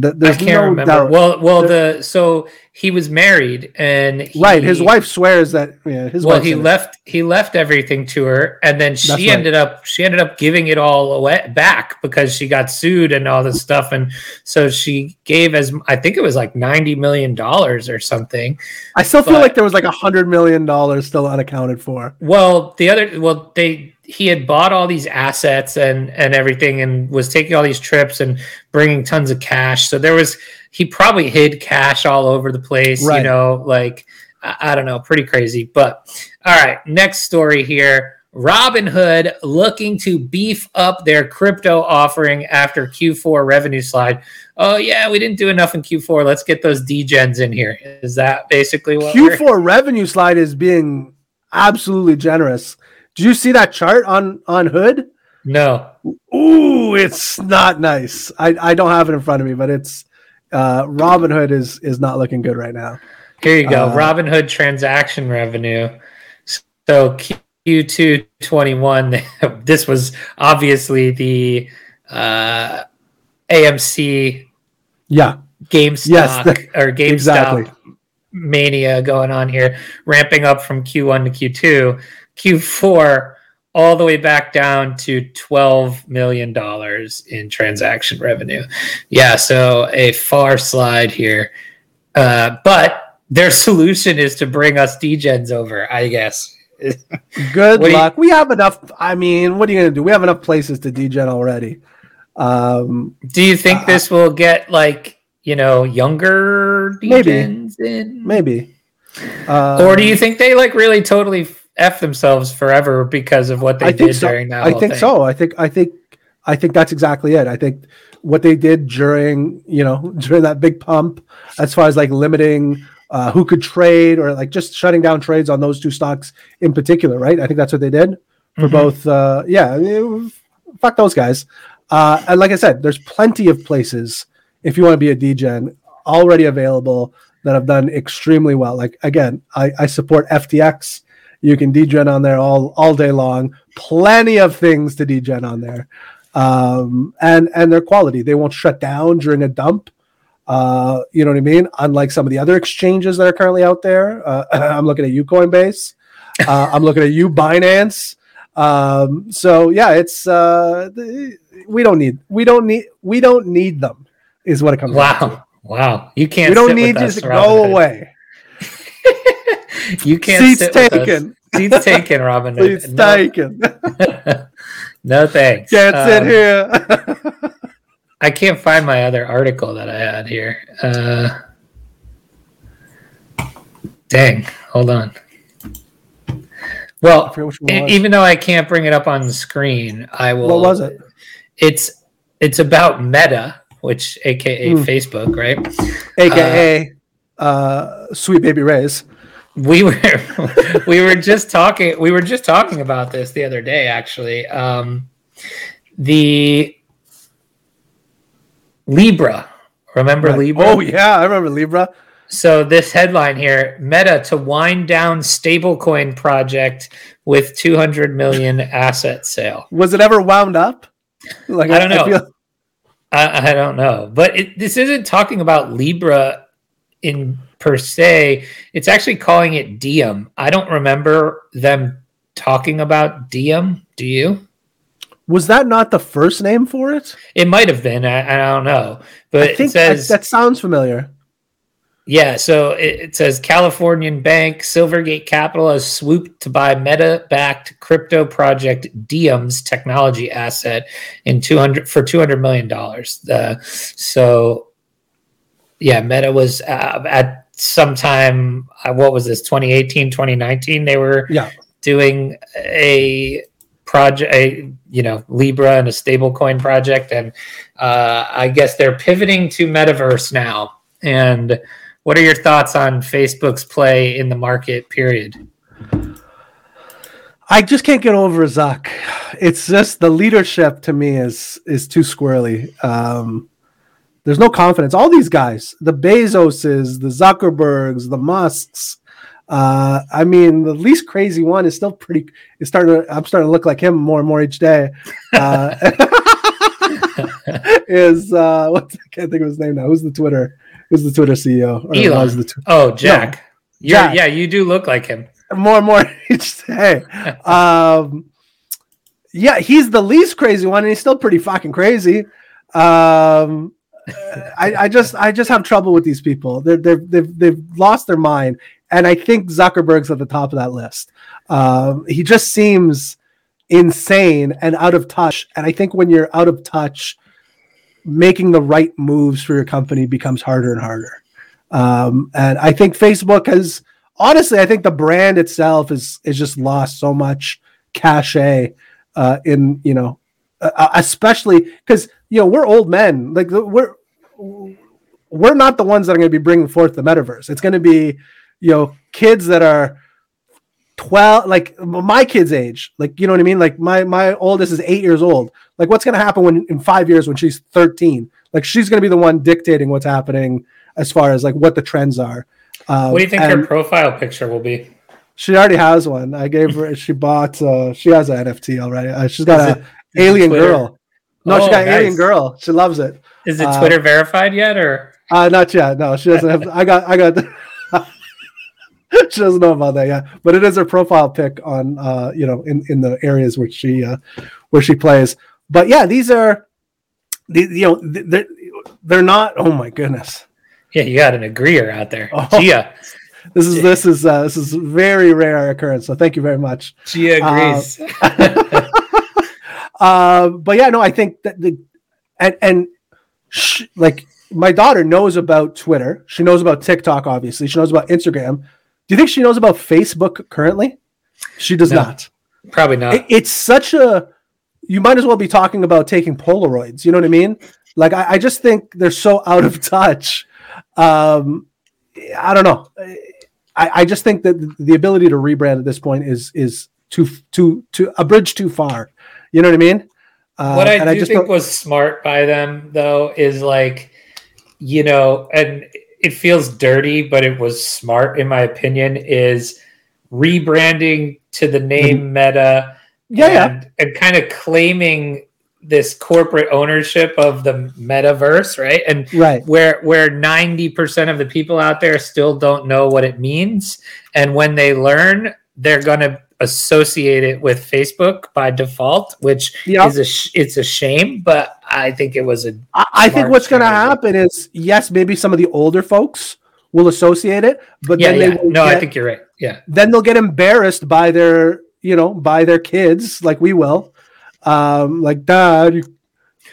th- I can't no remember. doubt. Well, well, the so he was married and he, right, his wife swears that yeah, his well he said it. left he left everything to her and then she That's right. ended up she ended up giving it all away back because she got sued and all this stuff and so she gave as i think it was like 90 million dollars or something I still feel like there was like a hundred million dollars still unaccounted for. well the other well they he had bought all these assets and and everything and was taking all these trips and bringing tons of cash so there was he probably hid cash all over the place you know like I, I don't know pretty crazy but all right next story here Robinhood looking to beef up their crypto offering after Q4 revenue slide. Oh yeah, we didn't do enough in Q4. Let's get those degens in here. Is that basically what we're- Q4 revenue slide is being absolutely generous. Did you see that chart on on Hood? No. Ooh, it's not nice. I, I don't have it in front of me, but it's uh Robin Hood is is not looking good right now. Here you go. Uh, Robinhood transaction revenue. So Q2 21, this was obviously the uh, AMC Yeah, GameStop Yes, or GameStop exactly. mania going on here, ramping up from Q1 to Q2. Q4 all the way back down to $12 million in transaction revenue. Yeah, so a far slide here. Uh, but their solution is to bring us degens over, I guess. good you- luck. we have enough. I mean, what are you gonna do? We have enough places to degen already. Um, Do you think Uh, this will get like, you know, younger Maybe. degens in? maybe. Uh, or do you think they like really totally f themselves forever because of what they I did so. during that I think thing? so. I think I think I think that's exactly it. I think what they did during you know during that big pump, as far as like limiting uh, who could trade or like just shutting down trades on those two stocks in particular, right? I think that's what they did for Mhm. both. Uh, yeah, fuck those guys. Uh, and like I said, there's plenty of places if you want to be a degen already available that have done extremely well. Like again, I, I support FTX. You can degen on there all all day long. Plenty of things to degen on there, um, and and their quality. They won't shut down during a dump. Uh, you know what I mean? Unlike some of the other exchanges that are currently out there. Uh, I'm looking at you, Coinbase. Uh, I'm looking at you, Binance. Um, so yeah, it's uh, we don't need we don't need we don't need them. Is what it comes down to. Wow. Wow. You can't We don't need with us, to Robin go away. you can't Seats sit taken. Seats taken, Robin. Seats no, taken. no thanks. Can't sit Um, here. I can't find my other article that I had here. Uh, dang, hold on. Well, forget which one it was. even though I can't bring it up on the screen, I will. what was it? It's it's about Meta, which AKA Hmm. Facebook, right? AKA uh, Sweet Baby Ray's. We were we were just talking we were just talking about this the other day actually um the libra remember Right. libra Oh yeah, I remember Libra. so this headline here meta to wind down stablecoin project with 200 million asset sale Was it ever wound up? Like I don't know. feel- I, I don't know, but it, this isn't talking about Libra in per se. It's actually calling it Diem. I don't remember them talking about Diem. Do you? Was that not the first name for it? It might have been. I, I don't know, but I think it says that, that sounds familiar. Yeah, so it, it, says Californian bank Silvergate Capital has swooped to buy Meta-backed crypto project Diem's technology asset in 200 for 200 million dollars. Uh, so yeah, Meta was uh, at some time uh, what was this 2018 2019 they were yeah. doing a project a you know Libra and a stablecoin project and uh, I guess they're pivoting to metaverse now and what are your thoughts on Facebook's play in the market? Period. I just can't get over Zuck. It's just the leadership to me is is too squirrely. Um, there's no confidence. All these guys, the Bezoses, the Zuckerbergs, the Musks. Uh, I mean, the least crazy one is still pretty. Is starting. To, I'm starting to look like him more and more each day. Uh, is uh, what I can't think of his name now. Who's the Twitter? Who's the Twitter CEO? Or Elon. The tw- oh, Jack. No, Jack. Yeah, you do look like him. More and more each day. um, yeah, he's the least crazy one, and he's still pretty fucking crazy. Um, I, I, just I just have trouble with these people. They're, they're, they've they've lost their mind, and I think Zuckerberg's at the top of that list. Um, he just seems insane and out of touch. And I think when you're out of touch, making the right moves for your company becomes harder and harder. Um, and I think Facebook has honestly, I think the brand itself is is just lost so much cachet uh, in you know, uh, especially because you know we're old men, like we're we're not the ones that are going to be bringing forth the metaverse. It's going to be you know kids that are 12 like my kid's age like you know what i mean? Like my my oldest is eight years old. Like what's going to happen when in five years when she's 13 like she's going to be the one dictating what's happening as far as like what the trends are. Um, what do you think her profile picture will be? She already has one. I gave her she bought uh she has an nft already. Uh, she's got is a alien girl no oh, she got nice. alien girl she loves it is it twitter uh, verified yet or uh not yet no she doesn't have i got i got she doesn't know about that yet, but it is her profile pic on uh, you know in in the areas where she uh, where she plays. But yeah, these are the you know they're they're not. Oh my goodness. Yeah, you got an agreeer out there, oh, Gia. This is this is uh, this is very rare occurrence. So thank you very much. Gia agrees. Uh, uh, but yeah, no, I think that the and and sh- like my daughter knows about Twitter. She knows about TikTok, obviously. She knows about Instagram. Do you think she knows about Facebook currently? She does no, not. Probably not. It, it's such a. You might as well be talking about taking Polaroids. You know what I mean? Like I, I just think they're so out of touch. Um, I don't know. I, I just think that the ability to rebrand at this point is is too too too a bridge too far. You know what I mean? Uh, what I do I think don't... was smart by them though is like, you know, and it feels dirty, but it was smart in my opinion. Is rebranding to the name mm-hmm. Meta, yeah, and, yeah. and kind of claiming this corporate ownership of the metaverse, right? And right where where ninety percent of the people out there still don't know what it means, and when they learn, they're gonna associate it with Facebook by default, which yep. is a sh- it's a shame, but I think it was a. I, I think what's going to happen is yes, maybe some of the older folks will associate it, but yeah, then yeah. they no, get, I think you're right. Yeah, then they'll get embarrassed by their you know by their kids, like we will. Um, like dad, you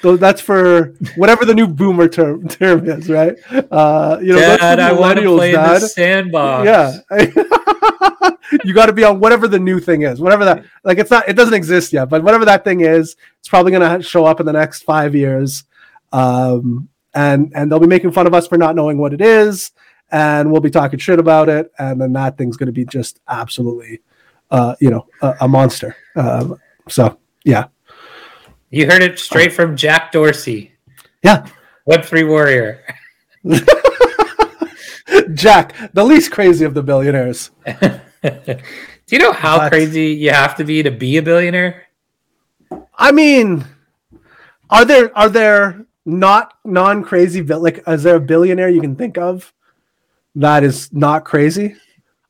so that's for whatever the new boomer term term is, right? Uh, you know, Dad, I want to play Dad. in the sandbox. Yeah, you got to be on whatever the new thing is, whatever that. Like it's not, it doesn't exist yet, but whatever that thing is, it's probably going to show up in the next five years, um, and and they'll be making fun of us for not knowing what it is, and we'll be talking shit about it, and then that thing's going to be just absolutely, uh, you know, a, a monster. Um, so yeah. You heard it straight from Jack Dorsey. Yeah. Web3 warrior. Jack, the least crazy of the billionaires. Do you know how but, crazy you have to be to be a billionaire? I mean, are there are there not non crazy like is there a billionaire you can think of that is not crazy?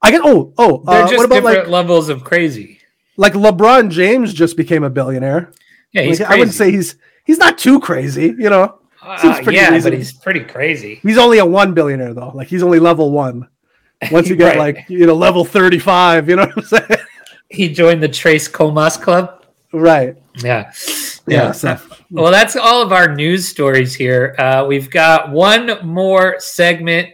I get oh oh uh, just different like, levels of crazy. Like LeBron James just became a billionaire. Yeah, he's Like, I wouldn't say he's he's not too crazy, you know. seems Uh, pretty yeah, but he's pretty crazy. He's only a one billionaire though. Like he's only level one. Once you get Right. like you know level thirty five, you know what I'm saying? He joined the Tres Comas Club. right. Yeah. Yeah. Yeah. Well, that's all of our news stories here. Uh, we've got one more segment,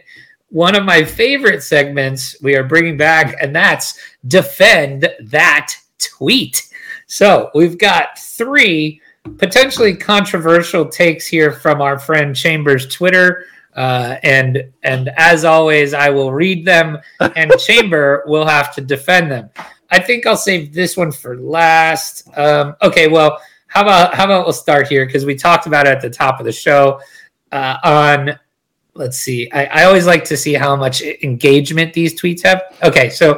one of my favorite segments we are bringing back, and that's Defend That Tweet. So we've got three potentially controversial takes here from our friend Chambers Twitter. Uh, and and as always, I will read them, and Chamber will have to defend them. I think I'll save this one for last. Um, okay, well, how about how about we'll start here because we talked about it at the top of the show uh, on let's see I, I always like to see how much engagement these tweets have okay so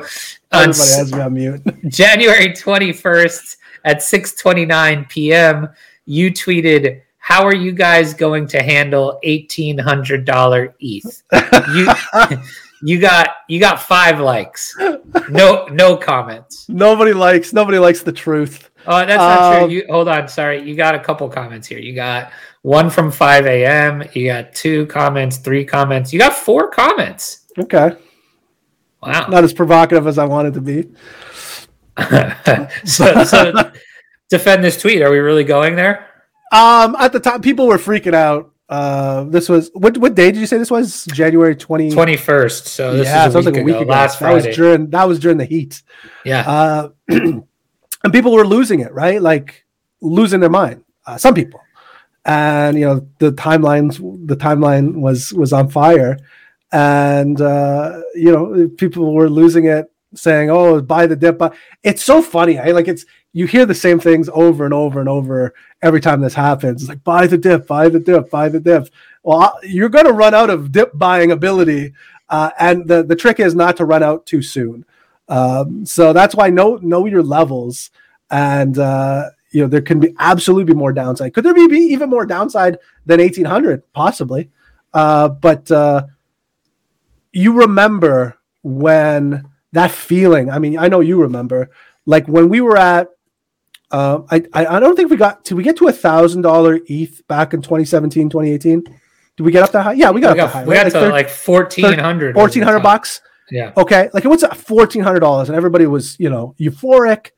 on everybody has me on mute. january 21st at 6.29 p.m you tweeted how are you guys going to handle $1800 eth you you got you got five likes no no comments nobody likes nobody likes the truth. Oh, that's not Um, true. You hold on. Sorry, you got a couple comments here. You got one from 5 a.m. You got two comments, three comments. You got four comments. Okay. Wow. Not as provocative as I wanted to be. so, so defend this tweet. Are we really going there? Um, at the time, people were freaking out. Uh, this was what what day did you say this was? January twenty. 21st. So this yeah, is so a was week, like a week ago, ago. Last that was during that was during the heat. yeah. Uh, and people were losing it, right? Like losing their mind. Uh, some people, and you know the timelines. The timeline was was on fire, and uh, you know people were losing it, saying, "Oh, buy the dip." Buy. It's so funny. I like it's you hear the same things over and over and over every time this happens. It's like buy the dip, buy the dip, buy the dip. Well, you're going to run out of dip buying ability, uh, and the the trick is not to run out too soon. Um, so that's why know know your levels, and uh, you know there can be absolutely be more downside. Could there be, be even more downside than eighteen hundred? Possibly, uh, but uh, you remember when that feeling. I mean, I know you remember, like when we were at. Uh, I, I I don't think we got. Did we get to a thousand dollar ETH back in 2017, 2018? Did we get up that high? Yeah, we got we up got, high. we right? got to thir- like 1400 fourteen hundred bucks. Yeah. Okay, like it was at fourteen hundred dollars, and everybody was you know euphoric,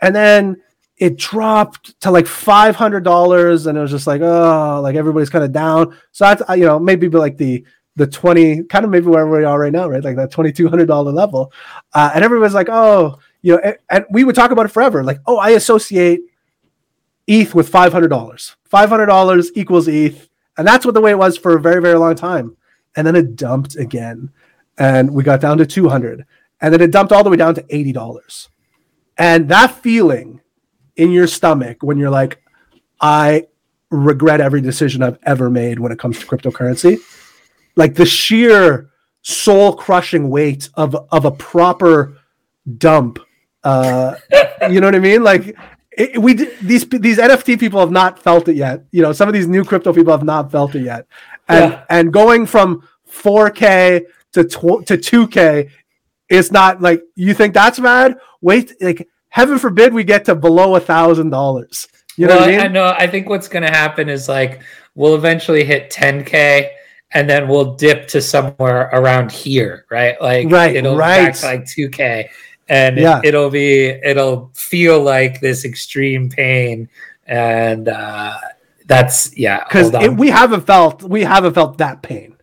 and then it dropped to like five hundred dollars, and it was just like oh, like everybody's kind of down. So that's uh, you know maybe like the the twenty kind of maybe where we are right now, right? Like that twenty two hundred dollar level, uh, and everybody's like oh, you know, and, and we would talk about it forever, like oh, I associate ETH with five hundred dollars. Five hundred dollars equals ETH, and that's what the way it was for a very very long time, and then it dumped again. And we got down to 200 and then it dumped all the way down to $80 and that feeling in your stomach when you're like i regret every decision i've ever made when it comes to cryptocurrency. Like the sheer soul crushing weight of of a proper dump uh you know what i mean like it, we these these nft people have not felt it yet you know some of these new crypto people have not felt it yet and Yeah. and going from 4k to tw- to 2k it's not like you think that's bad wait like heaven forbid we get to below a thousand dollars you know well, what i mean know. I think what's going to happen is like we'll eventually hit 10k, and then we'll dip to somewhere around here, right? Like Right, it'll right. back to like 2k, and Yeah. it, will be it'll feel like this extreme pain, and uh, that's yeah. because we haven't felt we haven't felt that pain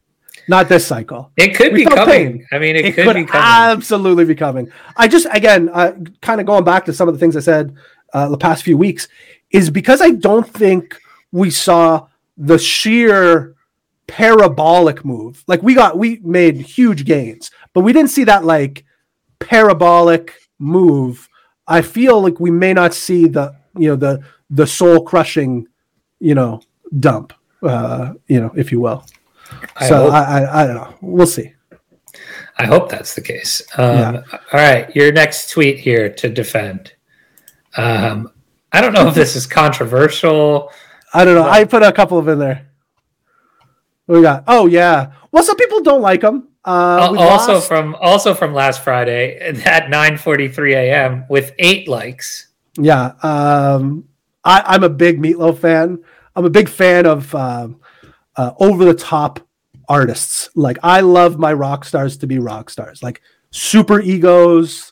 not this cycle it could we be coming. pain. I mean, it, it could, could be coming. absolutely be coming. I just again, uh, kind of going back to some of the things I said uh, the past few weeks, is because I don't think we saw the sheer parabolic move. Like we got, we made huge gains, but we didn't see that like parabolic move. I feel like we may not see the you know the the soul crushing, you know, dump, uh, you know, if you will. I so hope. I, I I don't know. We'll see. I hope that's the case. Um, Yeah. All right, your next tweet here to defend. Um, I don't know if this is controversial. I don't know. I put a couple of in there. What we got? Oh yeah. Well, some people don't like them. Uh, also lost- from also from last Friday at 9:43 a.m. with eight likes. Yeah, um, I, I'm a big Meatloaf fan. I'm a big fan of um, uh, over the top artists. Like I love my rock stars to be rock stars, like super egos.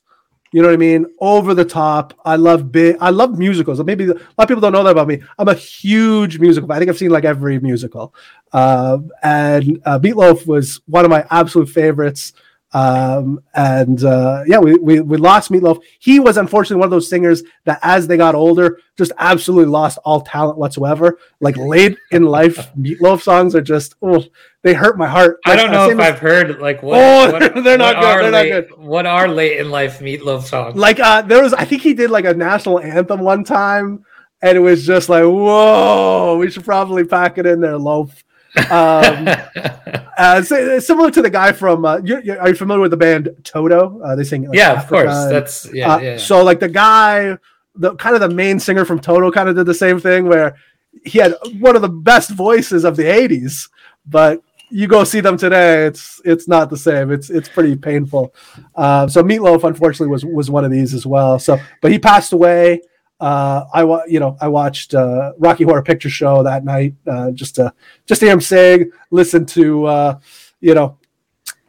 You know what I mean? Over the top. I love big. I love musicals. Maybe a lot of people don't know that about me. I'm a huge musical. I think I've seen like every musical. Uh, and uh, Meatloaf was one of my absolute favorites. Um, and uh, yeah, we, we we lost Meatloaf. He was unfortunately one of those singers that, as they got older, just absolutely lost all talent whatsoever. Like late in life, Meatloaf songs are just oh, they hurt my heart. I don't know if as- I've heard like what. Oh, what- they're- not what good, they're not good. What are late in life meatloaf songs? like uh there was I think he did like a national anthem one time, and it was just like whoa, we should probably pack it in there, loaf. Um, uh, si- similar to the guy from uh, you, you- are you familiar with the band Toto? Uh, they sing like, yeah, of course. That's yeah, Uh, yeah. So like the guy, the kind of the main singer from Toto, kind of did the same thing where he had one of the best voices of the '80s, but you go see them today, it's it's not the same. It's it's pretty painful. Uh, so Meatloaf, unfortunately, was was one of these as well. So, but he passed away. Uh, I wa- you know I watched uh, Rocky Horror Picture Show that night uh, just to just to hear him sing, listen to uh, you know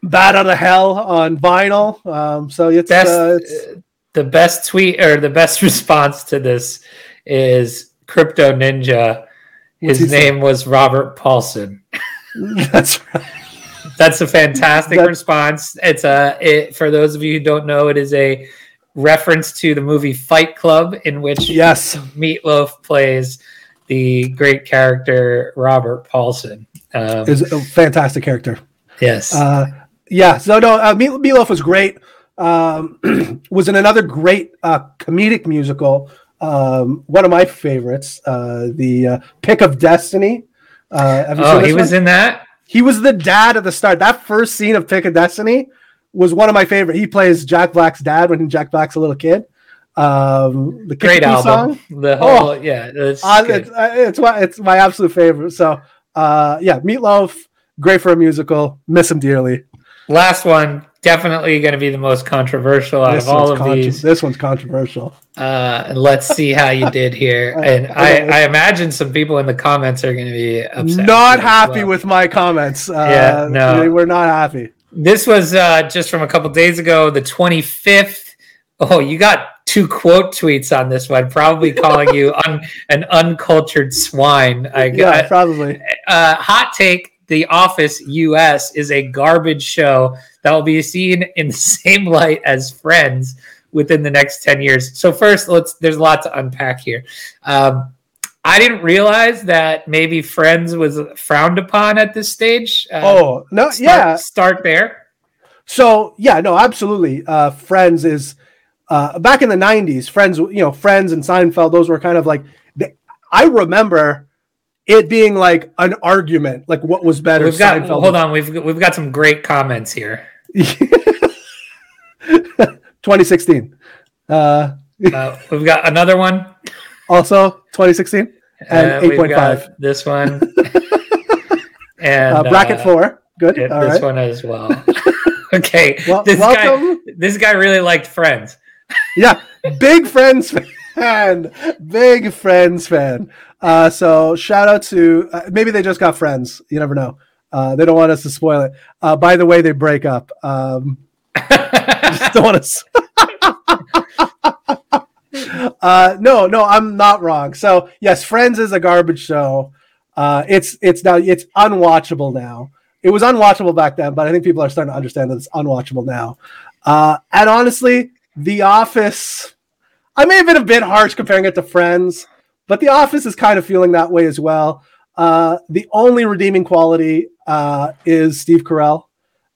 Bat Out of Hell on vinyl. Um, so it's, best uh, it's the best tweet or the best response to this is crypto ninja his name was robert paulson that's right. that's a fantastic response it's a it, for those of you who don't know it is a reference to the movie fight club in which Yes. meatloaf plays the great character robert paulson um, is a fantastic character. yes Uh, yeah, so no, uh, Meat- Meatloaf was great. Um, was in another great uh, comedic musical. Um, one of my favorites, uh, the uh, Pick of Destiny. Uh, oh he was in that He was the dad at the start. That first scene of Pick of Destiny was one of my favorite. He plays Jack Black's dad when Jack Black's a little kid. Um, the great Kickapoo album song. the Oh. whole yeah it's Uh, it's, it's my it's my absolute favorite. So uh, yeah, Meatloaf, great for a musical. Miss him dearly. Last one, definitely going to be the most controversial out This of all of contro- these. This one's controversial. Uh, and let's see how you did here. And I, I imagine some people in the comments are going to be upset. Not with you as happy well. with my comments. Uh, Yeah, no. they were not happy. This was uh, just from a couple days ago, the 25th. Oh, you got two quote tweets on this one, probably calling you un, an uncultured swine. I Yeah, probably. uh, hot take the office us is a garbage show that will be seen in the same light as friends within the next 10 years so first let's there's a lot to unpack here um, i didn't realize that maybe friends was frowned upon at this stage uh, Oh no, start, yeah. start there So yeah, no, absolutely. Uh, Friends is uh, back in the '90s. Friends, you know, Friends and Seinfeld. Those were kind of like. They, I remember it being like an argument, like what was better. we've got Seinfeld hold on we've we've got some great comments here 2016. Uh, uh, we've got another one also 2016 and Uh, we've 8.5. got this one and Uh, bracket uh, four. Good. All this right. one as well. okay, Well, this guy, welcome. this guy really liked Friends. Yeah, big Friends fan. Big Friends fan. Uh, so shout out to uh, maybe they just got Friends. You never know. Uh, they don't want us to spoil it. Uh, by the way, they break up. Um, just don't want us. Uh, no, no, I'm not wrong. So yes, Friends is a garbage show. Uh, it's it's now it's unwatchable now. It was unwatchable back then, but I think people are starting to understand that it's unwatchable now. Uh, and honestly, The Office. I may have been a bit harsh comparing it to Friends, but The Office is kind of feeling that way as well. Uh, the only redeeming quality uh, is Steve Carell.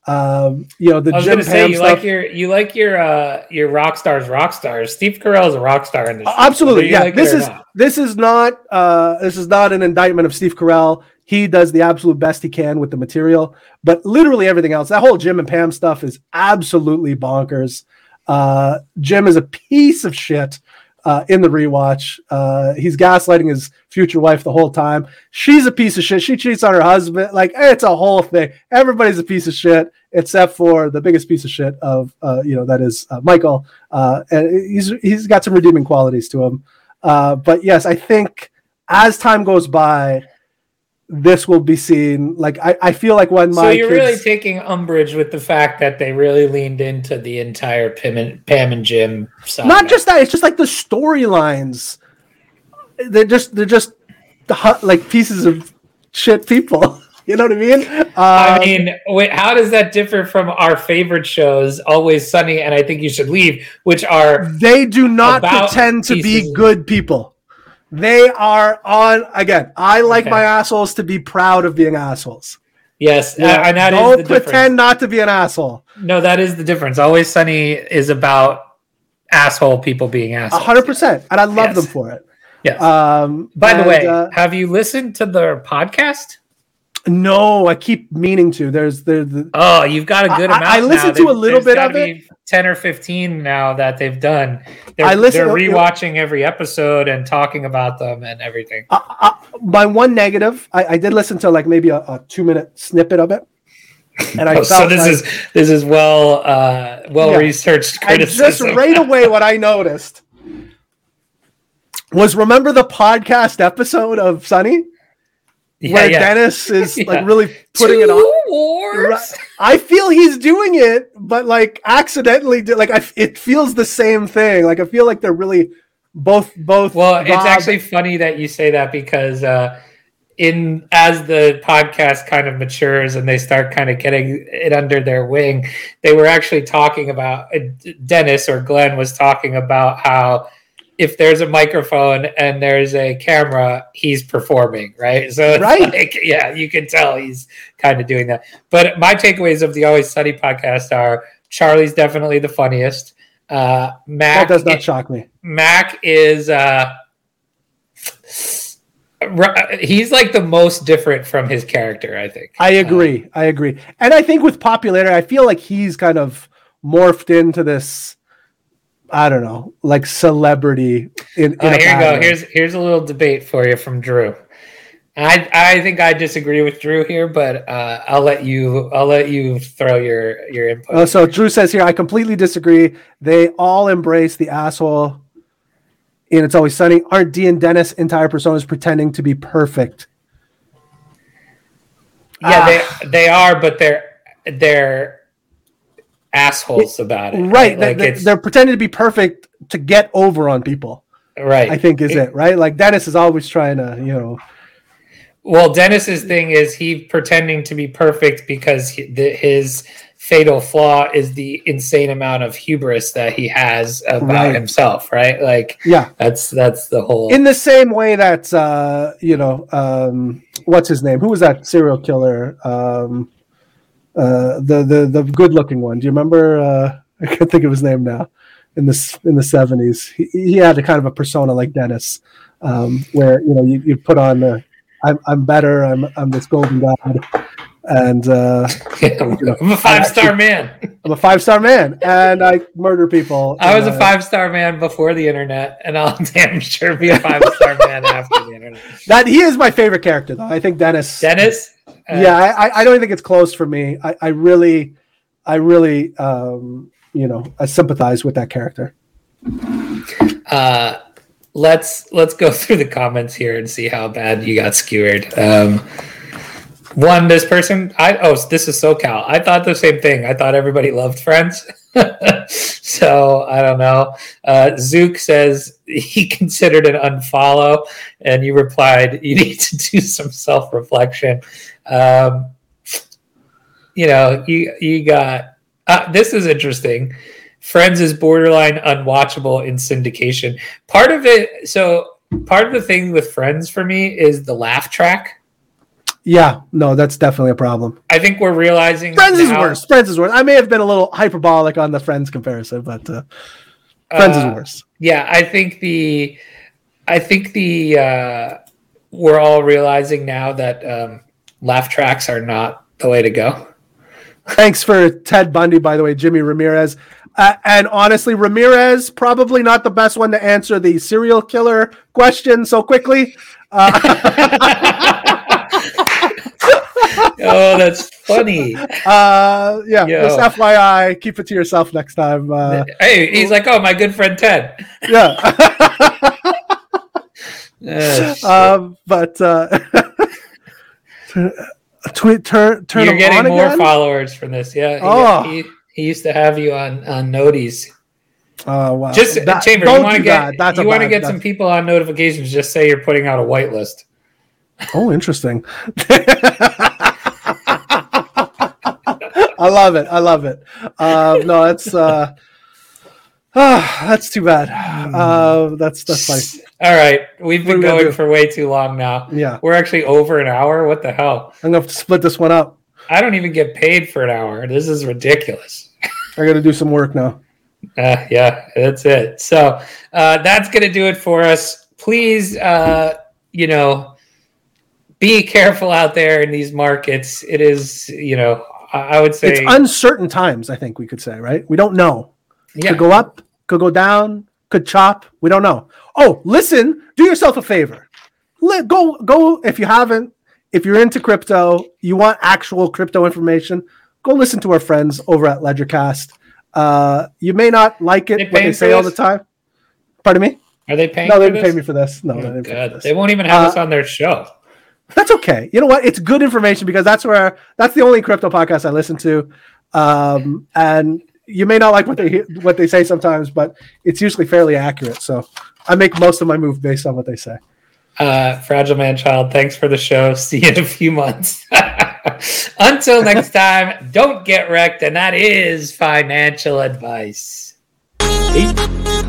Um, you know the I was Jim to say Pam you stuff. like your you like your uh your rock stars rock stars. Steve Carell is a rock star in this. Absolutely, yeah. like this is not. this is not uh, this is not an indictment of Steve Carell. He does the absolute best he can with the material, but literally everything else, that whole Jim and Pam stuff is absolutely bonkers. Uh, Jim is a piece of shit. Uh, in the rewatch. Uh, he's gaslighting his future wife the whole time. She's a piece of shit. She cheats on her husband. Like it's a whole thing. Everybody's a piece of shit except for the biggest piece of shit of uh, you know that is uh, Michael. Uh, and he's he's got some redeeming qualities to him. Uh, but yes, I think as time goes by, this will be seen. Like I, I feel like when my so you're really taking umbrage with the fact that they really leaned into the entire Pam and, Pam and Jim saga. not just that it's just like the storylines they're just they're just hu- like pieces of shit people you know what i mean I Um, mean, wait, how does that differ from our favorite shows, Always Sunny and I Think You Should Leave, which are they do not pretend to be good people they are on again i like Okay. my assholes to be proud of being assholes yes, Yeah, uh, and that is don't difference. pretend not to be an asshole No, that is the difference. Always Sunny is about asshole people being assholes. 100% and i love Yes. them for it Yes. um By the way, uh, have you listened to their podcast? No i keep meaning to there's there's the Oh, you've got a good I- amount. I listened now. to a little bit of gotta Ten or fifteen now that they've done. They're, I listened- they're rewatching every episode and talking about them and everything. uh, my one negative, I, I did listen to like maybe a, a two minute snippet of it, and I Oh, so this like, is this is well uh, well Yeah. researched and just right away what I noticed was remember the podcast episode of Sunny yeah, where yeah. Dennis is Yeah. like really putting it Two on. Wars? I feel he's doing it, but like accidentally, do, like I, it feels the same thing. Like I feel like they're really both both. Well, it's actually funny that you say that because uh, in as the podcast kind of matures and they start kind of getting it under their wing, they were actually talking about uh, Dennis or Glenn was talking about how if there's a microphone and there's a camera, he's performing, right? So Right. like, yeah, you can tell he's kind of doing that. But my takeaways of the Always Sunny podcast are Charlie's definitely the funniest. Uh, Mac that does not shock me. Mac is uh, he's like the most different from his character, I think. I agree. I agree. And I think with popularity, I feel like he's kind of morphed into this. I don't know, like celebrity. In, in a here you go. Here's here's a little debate for you from Drew. I I think I disagree with Drew here, but uh, I'll let you I'll let you throw your your input. Uh, so Drew says here, I completely disagree. They all embrace the asshole. And it's always sunny. Aren't Dee and Dennis entire personas pretending to be perfect? yeah, ah. they they are, but they're they're assholes about it. Right. Like they, it's are pretending to be perfect to get over on people. right. I think is it right? Like Dennis is always trying to, you know, Well, Dennis's thing is he pretending to be perfect because he, the, his fatal flaw is the insane amount of hubris that he has about Right. himself, right? Like yeah. that's that's the whole. In the same way that uh, you know, um, what's his name? Who was that serial killer? Um, uh, the the the good looking one. Do you remember? Uh, I can't think of his name now. In the in the seventies, he, he had a kind of a persona like Dennis, um, where you know you, you put on the I'm I'm better. I'm I'm this golden god, and uh, I'm a five star man. I'm a five star man, and I murder people. I was and, a five star man before the internet, and I'll damn sure be a five star man after the internet. That he is my favorite character, though. I think Dennis. Dennis. uh, yeah, I, I- I don't think it's close for me. I, I really, I really, um, you know, I sympathize with that character. uh, let's let's go through the comments here and see how bad you got skewered. Um, one, this person, I oh, this is SoCal. I thought the same thing. I thought everybody loved Friends. so I don't know. Uh, Zook says he considered an unfollow, and you replied, "You need to do some self reflection." Um, you know, you you got uh, this is interesting. Friends is borderline unwatchable in syndication. Part of it, so part of the thing with Friends for me is the laugh track. Yeah, no, that's definitely a problem. I think we're realizing Friends is worse. Friends is worse. I may have been a little hyperbolic on the Friends comparison, but uh, Friends is uh, worse. Yeah, I think the, I think the, uh, we're all realizing now that um, laugh tracks are not the way to go. Thanks for Ted Bundy, by the way, Jimmy Ramirez. Uh, and honestly, Ramirez probably not the best one to answer the serial killer question so quickly. Uh, oh, that's funny. uh, yeah, Yo. just FYI, keep it to yourself next time. Uh, hey, he's like, oh, my good friend Ted. yeah. Oh, um, but uh, tweet turn turn You're getting on more again? followers from this. Yeah. he- Oh. He, he used to have you on on noties. Oh wow! Just That- Chamber, don't you want to get that. You want to get some people on notifications. Just say you're putting out a whitelist. Oh, interesting. I love it. I love it. Uh, no, that's uh, ah, that's too bad. Uh, that's that's fine. All right, we've been gonna going for way too long now. Yeah, We're actually over an hour. What the hell? I'm gonna have to split this one up. I don't even get paid for an hour. This is ridiculous. I got to do some work now. Uh, yeah, that's it. So uh, that's going to do it for us. Please, uh, you know, be careful out there in these markets. It is, you know, I, would say, It's uncertain times. I think we could say right. We don't know. yeah, Could go up. Could go down. Could chop. We don't know. Oh, listen. Do yourself a favor. Let go. Go if you haven't. If you're into crypto, you want actual crypto information. Go listen to our friends over at LedgerCast. Uh, you may not like it what they say all the time. Pardon me? are they paying? No, they didn't pay this? me for this. No, Oh, they didn't pay for this. They won't even have Uh, us on their show. That's okay. You know what? It's good information because that's where that's the only crypto podcast I listen to. Um, and you may not like what they hear- what they say sometimes, but it's usually fairly accurate. So I make most of my move based on what they say. Uh, Fragile Man Child, thanks for the show. See you in a few months. Until next time, don't get wrecked, and that is financial advice. Eight.